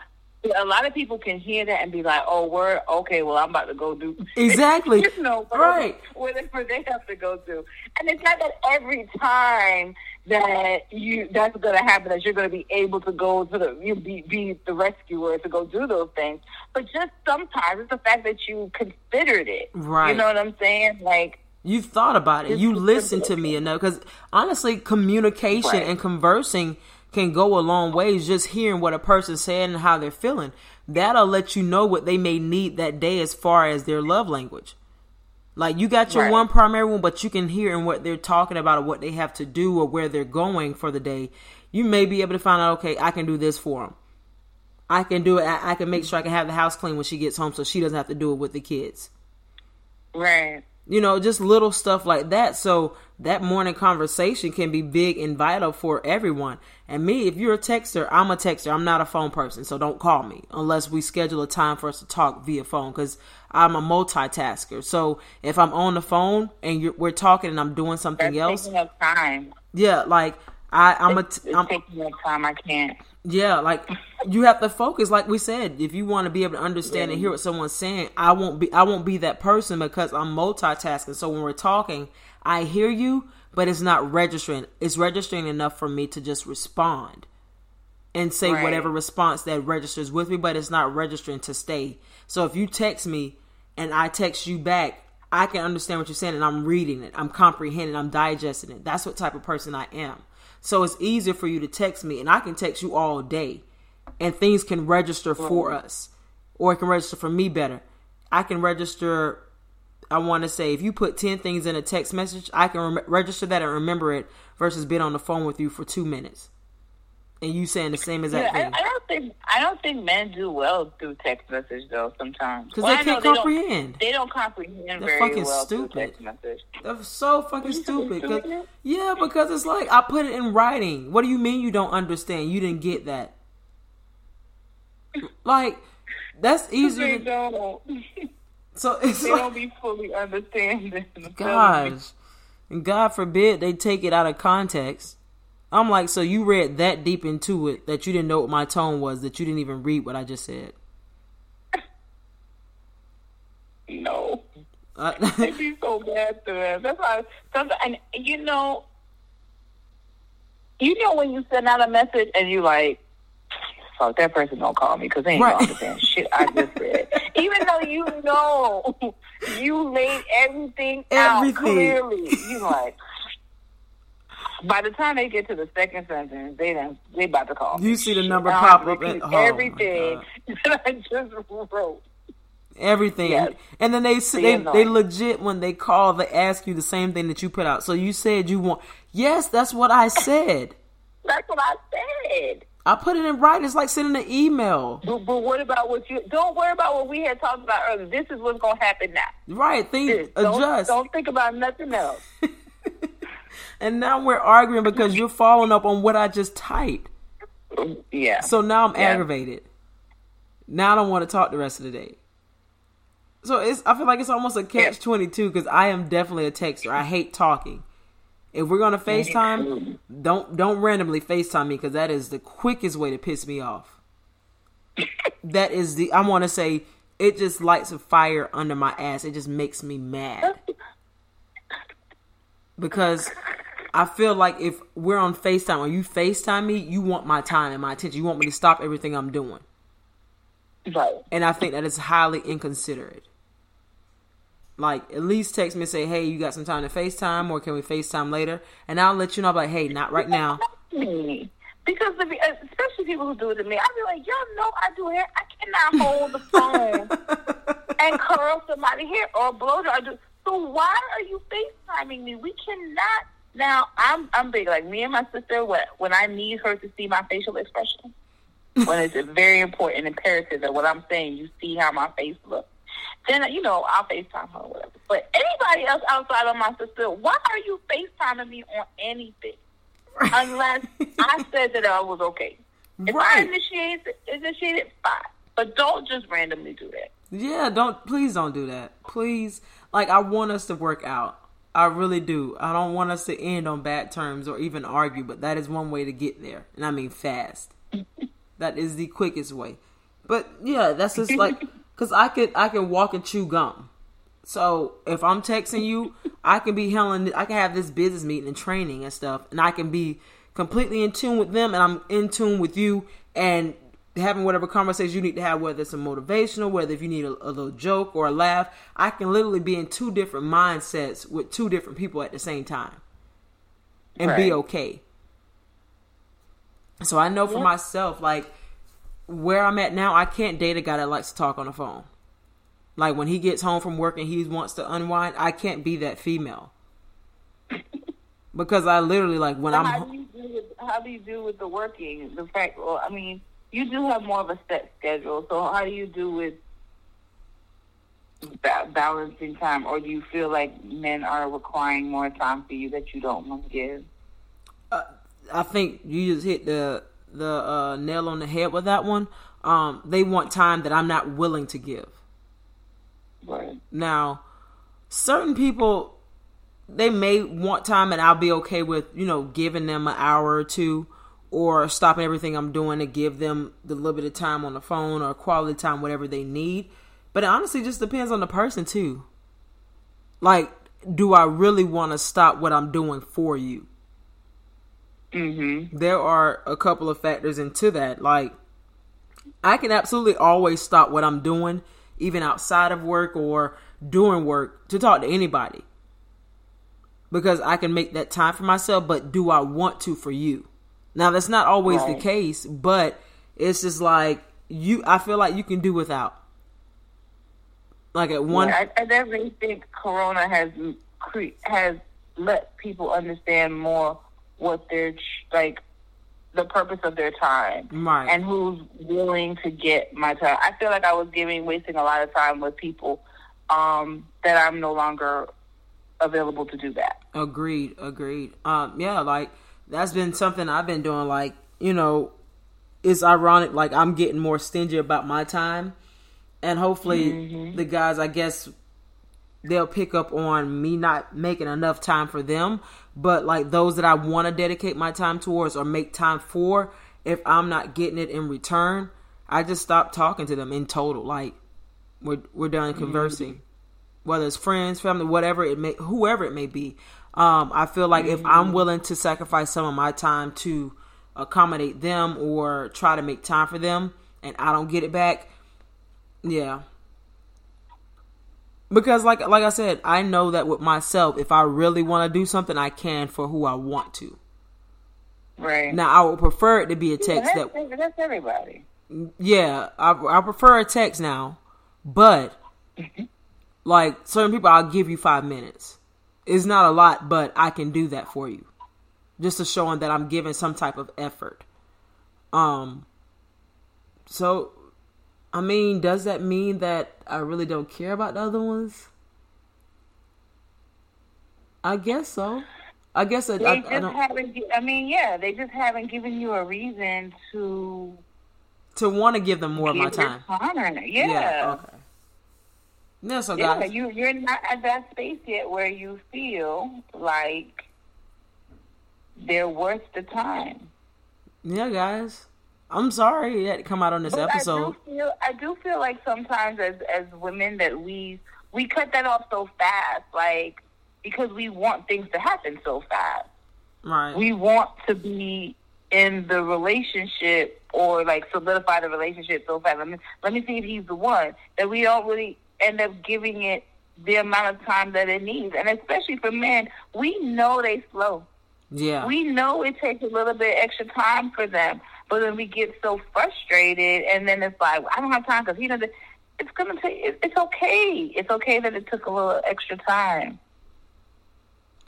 a lot of people can hear that and be like, "Oh, we're okay. Well, I'm about to go do Exactly. you know, whatever, Right. whatever they have to go do." And it's not that every time that you that's going to happen that you're going to be able to go to the you be be the rescuer to go do those things. But just sometimes it's the fact that you considered it. Right. You know what I'm saying? Like. You've thought about it. You just listen to me enough. Because honestly, communication Right. and conversing can go a long ways. Just hearing what a person's saying and how they're feeling. That'll let you know what they may need that day as far as their love language. Like you got your Right. one primary one, but you can hear in what they're talking about or what they have to do or where they're going for the day. You may be able to find out, okay, I can do this for them. I can do it. I, I can make sure I can have the house clean when she gets home so she doesn't have to do it with the kids Right. you know, just little stuff like that. So that morning conversation can be big and vital for everyone. And me, if you're a texter, I'm a texter. I'm not a phone person, so don't call me unless we schedule a time for us to talk via phone because I'm a multitasker. So if I'm on the phone and you're, we're talking and I'm doing something That's else, taking up time. yeah, like I, I'm a, t- I'm, taking up time. I can't. yeah, like you have to focus, like we said. If you want to be able to understand and hear what someone's saying, I won't be I won't be that person because I'm multitasking. So when we're talking, I hear you, but it's not registering. It's registering enough for me to just respond and say Right. whatever response that registers with me, but it's not registering to stay. So if you text me and I text you back, I can understand what you're saying and I'm reading it, I'm comprehending, I'm digesting it. That's what type of person I am. So it's easier for you to text me and I can text you all day and things can register for us or it can register for me better. I can register I want to say if you put 10 things in a text message, I can rem- register that and remember it versus being on the phone with you for 2 minutes. And you saying the same Yeah, exact I, thing. I don't think I don't think men do well through text message though. Sometimes 'Cause Well, they I know can't don't- comprehend. They don't comprehend They're very fucking well stupid. through text message. That's so fucking stupid. stupid? yeah, because it's like I put it in writing. What do you mean you don't understand? You didn't get that. Like that's They easier. so it's They like, don't be fully understanding. gosh, and God forbid they take it out of context. I'm like, so you read that deep into it that you didn't know what my tone was, that you didn't even read what I just said. No, Uh, they be so bad to them. That's why and you know, you know when you send out a message and you like, fuck, that person don't call me because they ain't Right. understand shit I just said. Even though you know you laid everything, out clearly, you like. By the time they get to the second sentence, they done they about to call. You me. see the number pop up and- oh, everything that I just wrote. everything. Yes. And then they they they legit when they call they ask you the same thing that you put out. So you said you want Yes, that's what I said. That's what I said. I put it in writing. It's like sending an email. But, but what about what you? Don't worry about what we had talked about earlier. This is what's gonna happen now. Right, This. think Don't, adjust. don't think about nothing else. And now we're arguing because you're following up on what I just typed. Yeah. So now I'm Yeah. aggravated. Now I don't want to talk the rest of the day. So it's I feel like it's almost a catch twenty two because I am definitely a texter. I hate talking. If we're gonna FaceTime, don't don't randomly FaceTime me because that is the quickest way to piss me off. that is the I want to say it just lights a fire under my ass. It just makes me mad because I feel like if we're on FaceTime or you FaceTime me, you want my time and my attention. You want me to stop everything I'm doing. right. And I think that is highly inconsiderate. Like, at least text me and say, hey, you got some time to FaceTime or can we FaceTime later? And I'll let you know, like, hey, not right now. Because the, especially people who do it to me, I'll be like, y'all know I do hair. I cannot hold the phone and curl somebody's hair or blow dry. Do- So why are you FaceTiming me? We cannot. Now I'm I'm big like me and my sister. When when I need her to see my facial expression, when it's a very important, imperative that what I'm saying you see how my face looks. Then you know I'll FaceTime her or whatever. But anybody else outside of my sister, why are you FaceTiming me on anything? Unless I said that I was okay. If I Right. initiate initiate it, fine. But don't just randomly do that. Yeah, don't, please don't do that. Please. Like, I want us to work out. I really do. I don't want us to end on bad terms or even argue, but that is one way to get there. And I mean fast. that is the quickest way. But yeah, that's just like cuz I could I can walk and chew gum. So, if I'm texting you, I can be helling I can have this business meeting and training and stuff and I can be completely in tune with them and I'm in tune with you and having whatever conversation you need to have, whether it's a motivational, whether if you need a, a little joke or a laugh, I can literally be in two different mindsets with two different people at the same time and be okay. So I know for Yeah. myself, like where I'm at now, I can't date a guy that likes to talk on the phone. Like when he gets home from work and he wants to unwind, I can't be that female. because I literally like when So I'm how do you do with how do you do with the working? The fact, well, I mean, you do have more of a set schedule. So how do you do with ba- balancing time, or do you feel like men are requiring more time for you that you don't want to give? Uh, I think you just hit the the uh, nail on the head with that one. Um, they want time that I'm not willing to give. Right. Now, certain people they may want time, and I'll be okay with you know giving them an hour or two, or stopping everything I'm doing to give them the little bit of time on the phone or quality time, whatever they need. But it honestly just depends on the person too. Like, do I really want to stop what I'm doing for you? Mm-hmm. there are a couple of factors into that. Like, I can absolutely always stop what I'm doing, even outside of work or doing work, to talk to anybody. Because I can make that time for myself, but do I want to for you? Now, that's not always the case, but it's just like you, I feel like you can do without. Like at one, I, I definitely think Corona has has let people understand more what their ch- like the purpose of their time Right. and who's willing to get my time. I feel like I was giving wasting a lot of time with people um, that I'm no longer available to do that. Agreed, agreed. Um, yeah, like that's been something I've been doing. Like, you know, it's ironic. Like I'm getting more stingy about my time, and hopefully the guys, I guess, they'll pick up on me not making enough time for them. But like those that I want to dedicate my time towards or make time for, if I'm not getting it in return, I just stop talking to them in total. Like we're we're done conversing whether it's friends, family, whatever it may, whoever it may be. Um, I feel like if I'm willing to sacrifice some of my time to accommodate them or try to make time for them and I don't get it back, yeah. Because like like I said, I know that with myself, if I really want to do something, I can for who I want to. Right. Now, I would prefer it to be a text yeah, that that's, that's everybody. yeah, I, I prefer a text now, but like certain people, I'll give you five minutes. It's not a lot, but I can do that for you, just to show them that I'm giving some type of effort. Um. So, I mean, does that mean that I really don't care about the other ones? I guess so. I guess I, They I, just I don't haven't. I mean, yeah, they just haven't given you a reason to to want to give them more of my time. time. Yeah. Okay. Yeah. So Yeah, guys, you you're not at that space yet where you feel like they're worth the time. yeah, guys. I'm sorry that come out on this But episode. I do feel I do feel like sometimes as as women that we we cut that off so fast, like because we want things to happen so fast. Right. We want to be in the relationship or like solidify the relationship so fast. Let me let me see if he's the one that we don't really end up giving it the amount of time that it needs. And especially for men, we know they slow. yeah. We know it takes a little bit extra time for them, but then we get so frustrated, and then it's like I don't have time because he doesn't. It's gonna take. It's okay. It's okay that it took a little extra time.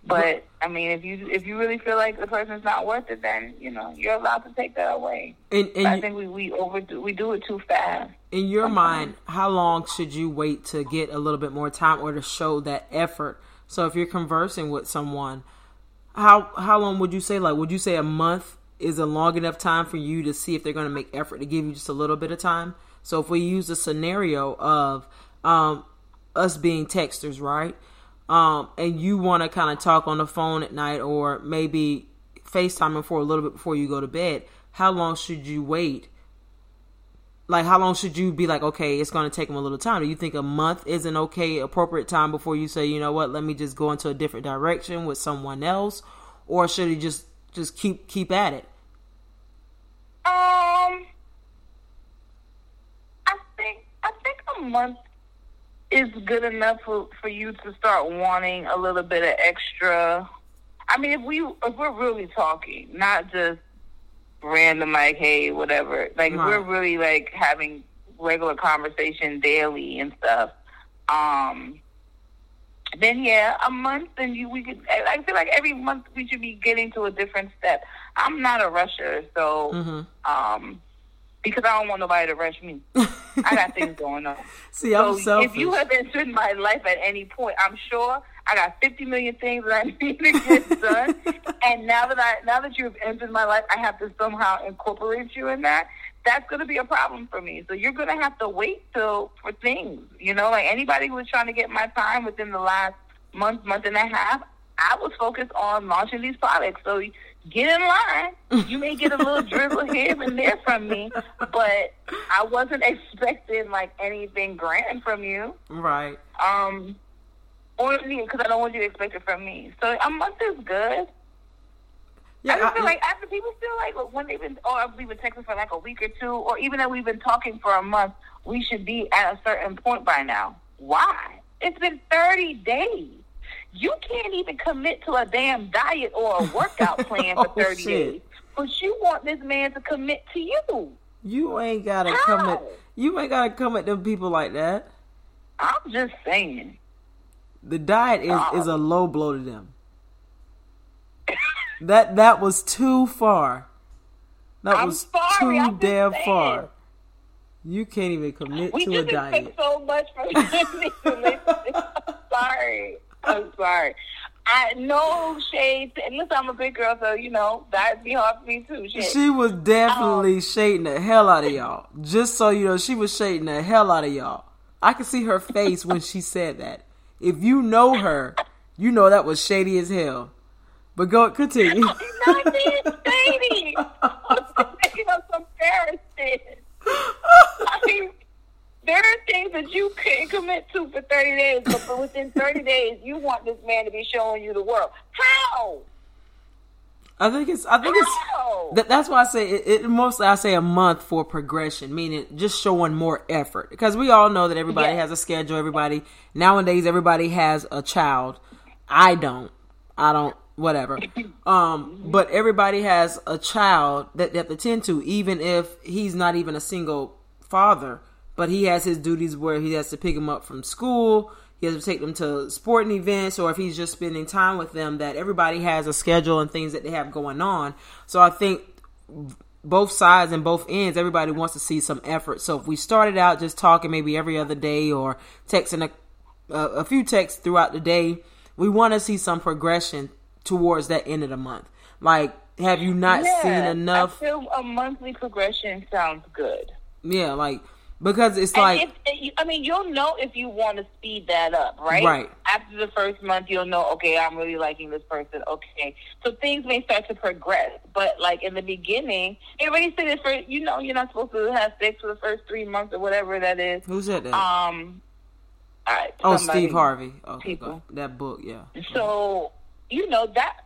But I mean, if you if you really feel like the person's not worth it, then you know you're allowed to take that away. in But I think we we overdo we do it too fast. in your mind, how long should you wait to get a little bit more time or to show that effort? So if you're conversing with someone, how how long would you say? Like, would you say a month is a long enough time for you to see if they're going to make effort to give you just a little bit of time? So if we use the scenario of um, us being texters, right? Um, and you want to kind of talk on the phone at night or maybe FaceTiming for a little bit before you go to bed, how long should you wait? Like, how long should you be like, okay, it's going to take them a little time? Do you think a month is an okay, appropriate time before you say, you know what, let me just go into a different direction with someone else? Or should you just, just keep, keep at it? Um, I think I think a month is good enough for for you to start wanting a little bit of extra. I mean, if we if we're really talking, not just random like, hey, whatever. Like Right. we're really like having regular conversation daily and stuff. Um. Then yeah, a month, and you we could. I feel like every month we should be getting to a different step. I'm not a rusher, so hmm um, because I don't want nobody to rush me. I got things going on. See, I'm so selfish. if you have entered my life at any point, I'm sure I got 50 million things that I need to get done. and now that I now that you've entered my life, I have to somehow incorporate you in that. That's going to be a problem for me. So you're going to have to wait till for things. You know, like anybody who was trying to get my time within the last month, month and a half, I was focused on launching these products. So get in line. You may get a little drizzle here and there from me, but I wasn't expecting like anything grand from you. right. Um, or because I don't want you to expect it from me. So a month is good. Yeah, I just I- feel like after people feel like when they've been, or we've been texting for like a week or two, or even that we've been talking for a month, we should be at a certain point by now. Why? It's been 30 days. You can't even commit to a damn diet or a workout plan for Oh, 30 shit. days. But you want this man to commit to you. you ain't gotta How? come at you ain't gotta come at them people like that. I'm just saying. The diet is, Oh. is a um. low blow to them. That that was too far. That I'm was sorry, too I'm damn saying. far. You can't even commit We to a diet. so much from these relationships. sorry. I'm sorry. I no shade. Listen, I'm a big girl, so you know that'd be hard for me too. Shit. She was Um, definitely shading the hell out of y'all. Just so you know, she was shading the hell out of y'all. I could see her face when she said that. If you know her, you know that was shady as hell. But go continue. not being shady. I'm making up comparison. I mean, there are things that you can commit to for 30 days, but for within 30 days, you want this man to be showing you the world. How? I think it's. I think it's. That, that's why I say it, it, Mostly, I say a month for progression, meaning just showing more effort. Because we all know that everybody has a schedule. Everybody nowadays, everybody has a child. I don't. I don't. Whatever. Um, but everybody has a child that they have to tend to, even if he's not even a single father. But he has his duties where he has to pick him up from school. He has to take them to sporting events or if he's just spending time with them that everybody has a schedule and things that they have going on. So i think both sides and both ends everybody wants to see some effort. So if we started out just talking maybe every other day or texting a, a, a few texts throughout the day we want to see some progression towards that end of the month. Like have you not yeah, seen enough? I feel a monthly progression sounds good. Yeah like because it's like if, I mean you'll know if you want to speed that up, right? Right. After the first month, you'll know. Okay, I'm really liking this person. Okay, so things may start to progress, but like in the beginning, everybody said it first. You know, you're not supposed to have sex for the first three months or whatever that is. Who's that? Then? Um. Right, oh, Steve Harvey. Okay, people. that book, yeah. So you know that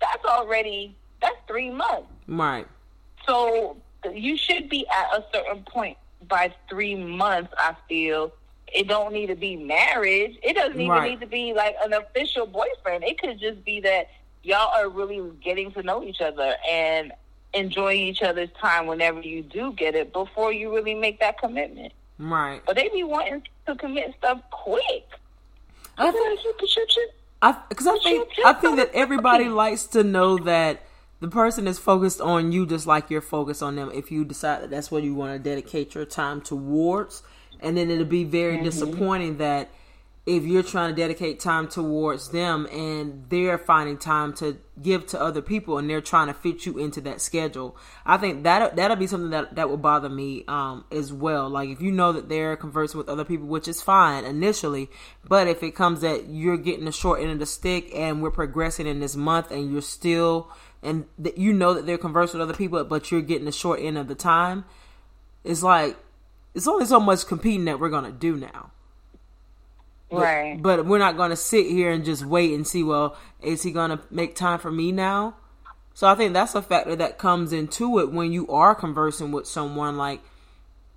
that's already that's three months. Right. So you should be at a certain point by three months, I feel it don't need to be marriage. It doesn't even right. need to be like an official boyfriend. It could just be that y'all are really getting to know each other and enjoying each other's time whenever you do get it before you really make that commitment. Right. But they be wanting to commit stuff quick. I think, I, I think I think that everybody likes to know that the person is focused on you just like you're focused on them if you decide that that's what you want to dedicate your time towards and then it'll be very mm-hmm. disappointing that if you're trying to dedicate time towards them and they're finding time to give to other people and they're trying to fit you into that schedule i think that that'll be something that that will bother me um, as well like if you know that they're conversing with other people which is fine initially but if it comes that you're getting the short end of the stick and we're progressing in this month and you're still and that you know that they're conversing with other people, but you're getting the short end of the time, it's like it's only so much competing that we're gonna do now. Right. But, but we're not gonna sit here and just wait and see. Well, is he gonna make time for me now? So I think that's a factor that comes into it when you are conversing with someone like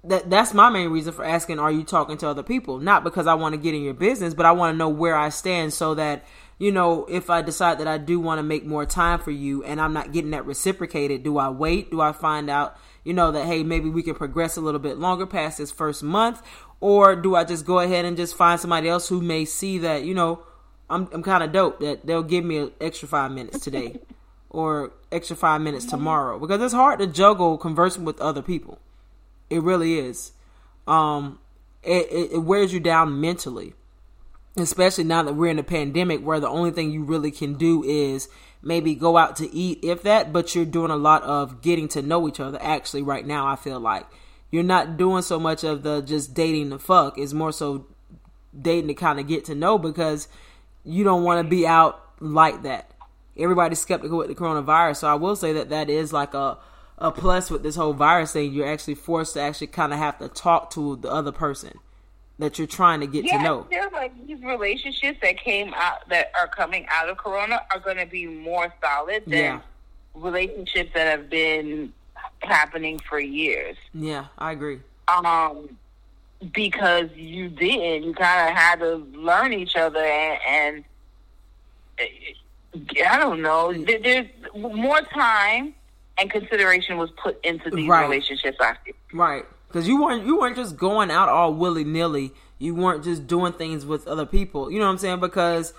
that that's my main reason for asking are you talking to other people not because i want to get in your business but i want to know where i stand so that you know, if I decide that I do want to make more time for you and I'm not getting that reciprocated, do I wait? Do I find out, you know, that hey, maybe we can progress a little bit longer past this first month? Or do I just go ahead and just find somebody else who may see that, you know, I'm I'm kind of dope that they'll give me an extra 5 minutes today or extra 5 minutes tomorrow because it's hard to juggle conversing with other people. It really is. Um it, it, it wears you down mentally especially now that we're in a pandemic where the only thing you really can do is maybe go out to eat if that but you're doing a lot of getting to know each other. Actually right now i feel like you're not doing so much of the just dating the fuck. It's more so dating to kind of get to know because you don't want to be out like that. Everybody's skeptical with the coronavirus so i will say that that is like a a plus with this whole virus thing. You're actually forced to actually kind of have to talk to the other person that you're trying to get yeah, to know. There's like these relationships that came out that are coming out of Corona are going to be more solid than yeah. relationships that have been happening for years. Yeah, I agree. Um, because you did, you kind of had to learn each other, and, and I don't know. There's more time and consideration was put into these right. relationships. I feel. Right because you weren't you weren't just going out all willy nilly. You weren't just doing things with other people. You know what I'm saying? Because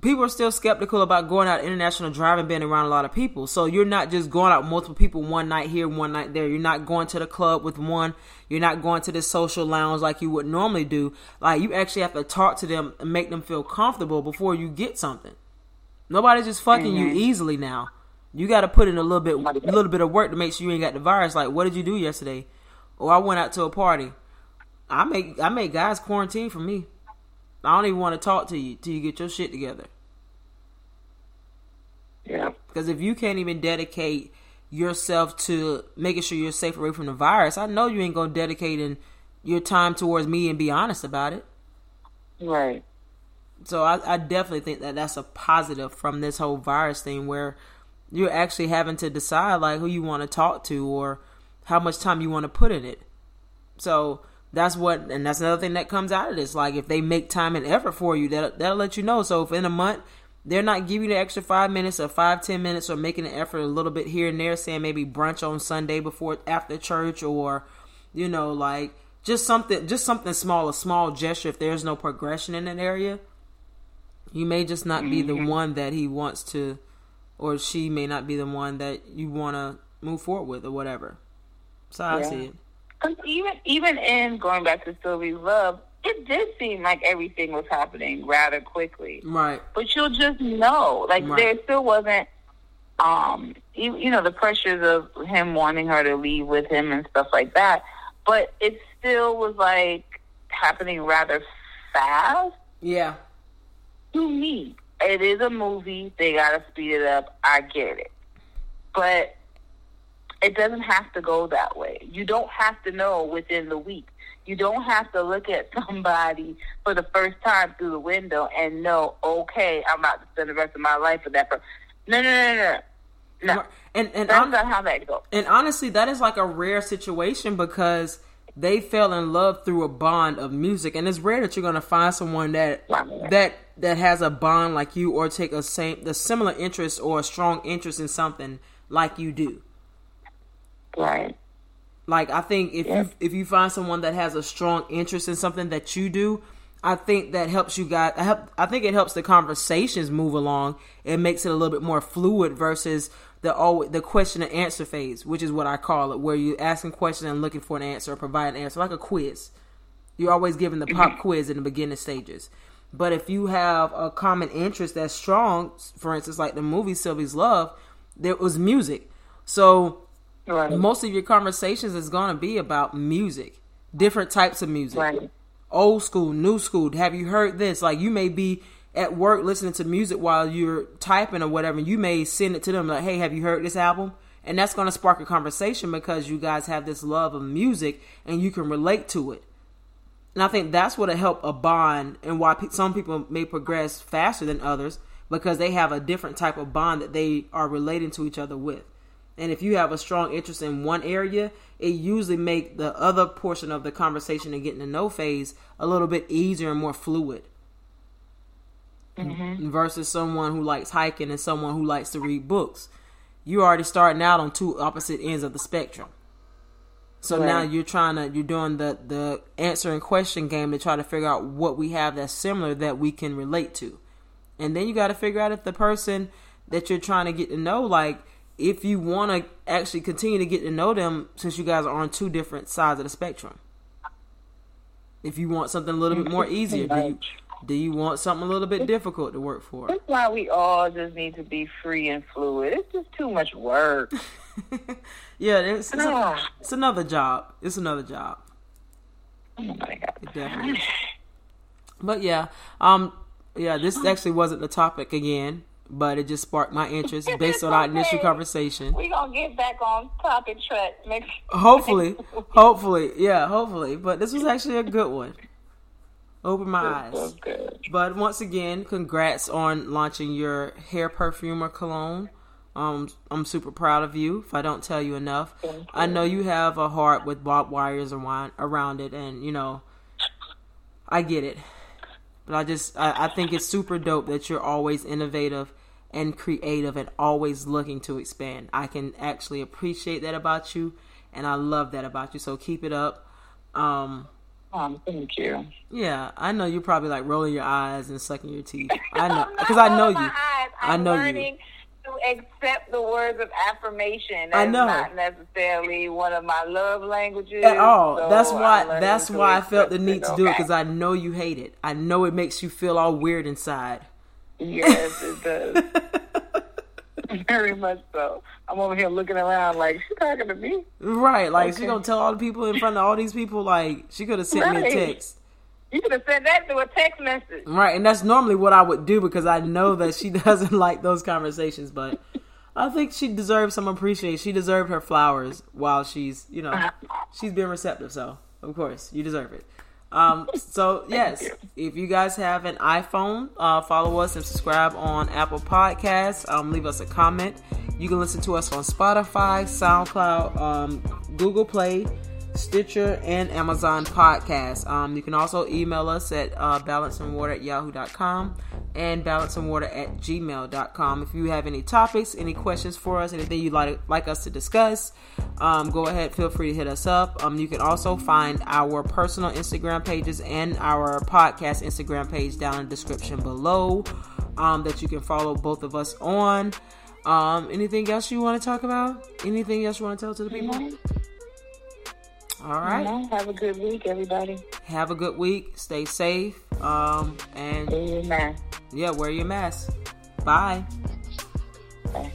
people are still skeptical about going out international driving, being around a lot of people. So you're not just going out multiple people one night here, one night there. You're not going to the club with one. You're not going to the social lounge like you would normally do. Like you actually have to talk to them and make them feel comfortable before you get something. Nobody's just fucking mm-hmm. you easily now. You got to put in a little bit, a little bit of work to make sure you ain't got the virus. Like, what did you do yesterday? Or I went out to a party. I make I make guys quarantine for me. I don't even want to talk to you till you get your shit together. Yeah. Because if you can't even dedicate yourself to making sure you're safe away from the virus, I know you ain't gonna dedicate in your time towards me and be honest about it. Right. So I, I definitely think that that's a positive from this whole virus thing where You're actually having to decide like who you want to talk to or how much time you want to put in it. So that's what, and that's another thing that comes out of this. Like if they make time and effort for you, that that'll let you know. So if in a month they're not giving you the extra five minutes or five ten minutes or making an effort a little bit here and there, saying maybe brunch on Sunday before after church or you know like just something just something small, a small gesture. If there's no progression in an area, you may just not be the Mm-hmm. one that he wants to, or she may not be the one that you want to move forward with or whatever. So I Yeah. see it. 'Cause even even in going back to Sylvie's love, it did seem like everything was happening rather quickly. Right. But you'll just know, like Right. there still wasn't, um, you, you know, the pressures of him wanting her to leave with him and stuff like that. But it still was like happening rather fast Yeah. to me. It is a movie; they gotta speed it up. I get it, but it doesn't have to go that way. You don't have to know within the week. You don't have to look at somebody for the first time through the window and know, okay, I'm about to spend the rest of my life with that person. No, no, no, no, no. And and that's hon- not how that goes. and honestly, that is like a rare situation because they fell in love through a bond of music, and it's rare that you're gonna find someone that that that has a bond like you or take a same the similar interest or a strong interest in something like you do. Right. Like I think if you if you find someone that has a strong interest in something that you do, I think that helps you guys. I help. I think it helps the conversations move along. It makes it a little bit more fluid versus the always the question and answer phase, which is what I call it, where you're asking questions and looking for an answer or provide an answer, like a quiz. You're always given the pop mm-hmm. quiz in the beginning stages. But if you have a common interest that's strong, for instance, like the movie Sylvie's Love, there was music. So Right. most of your conversations is going to be about music, different types of music, Right. old school, new school. Have you heard this? Like you may be at work listening to music while you're typing or whatever, you may send it to them like, "Hey, have you heard this album?" And that's going to spark a conversation because you guys have this love of music and you can relate to it. And I think that's what will help a bond and why pe- some people may progress faster than others because they have a different type of bond that they are relating to each other with. And if you have a strong interest in one area, it usually make the other portion of the conversation and getting to know phase a little bit easier and more fluid. Mm-hmm. Versus someone who likes hiking and someone who likes to read books. You're already starting out on two opposite ends of the spectrum. So Right. now you're trying to you're doing the the answer and question game to try to figure out what we have that's similar that we can relate to. And then you got to figure out if the person that you're trying to get to know like if you want to actually continue to get to know them since you guys are on two different sides of the spectrum. If you want something a little bit more easier, do you, do you want something a little bit difficult to work for? That's why we all just need to be free and fluid. It's just too much work. yeah, it's, it's, a- it's another job. It's another job. Oh my God. It definitely is. But yeah, um, yeah, this actually wasn't the topic again, but it just sparked my interest based on our initial conversation. We're gonna get back on topic track next. Hopefully, hopefully, yeah, hopefully. But this was actually a good one. Open my eyes. But once again, congrats on launching your hair perfumer cologne. Um, I'm super proud of you. If I don't tell you enough, Thank I know you have a heart with barbed wires around around it, and you know, I get it. But I just I, I think it's super dope that you're always innovative and creative and always looking to expand. I can actually appreciate that about you, and I love that about you. So keep it up. Um, Um, thank you. yeah, I know you're probably like rolling your eyes and sucking your teeth. I know because I know you. I know you. learning to accept the words of affirmation. I know. not necessarily one of my love languages At all. so that's why. That's why I felt the need to do it because I know you hate it. I know it makes you feel all weird inside. Yes, it does. Very much so. I'm over here looking around like she talking to me. Right? Like she Okay. gonna tell all the people in front of all these people. Like she could have sent me a text. You could have sent that through a text message. Right, and that's normally what I would do because I know that she doesn't like those conversations. But I think she deserves some appreciation. She deserved her flowers while she's, you know, she's been receptive. So of course you deserve it. Um, so yes, you. if you guys have an iPhone, uh, follow us and subscribe on Apple Podcasts. Um, leave us a comment. You can listen to us on Spotify, SoundCloud, um, Google Play, Stitcher, and Amazon Podcast. Um, you can also email us at uh, balanceandwater at yahoo.com and balanceandwater at gmail.com. If you have any topics, any questions for us, anything you'd like, like us to discuss, um, go ahead, feel free to hit us up. Um, you can also find our personal Instagram pages and our podcast Instagram page down in the description below um, that you can follow both of us on. Um, anything else you want to talk about? Anything else you want to tell to the people? All right. Have a good week, everybody. Have a good week. Stay safe. Um, and wear your mask. Yeah, wear your mask. Bye. Bye.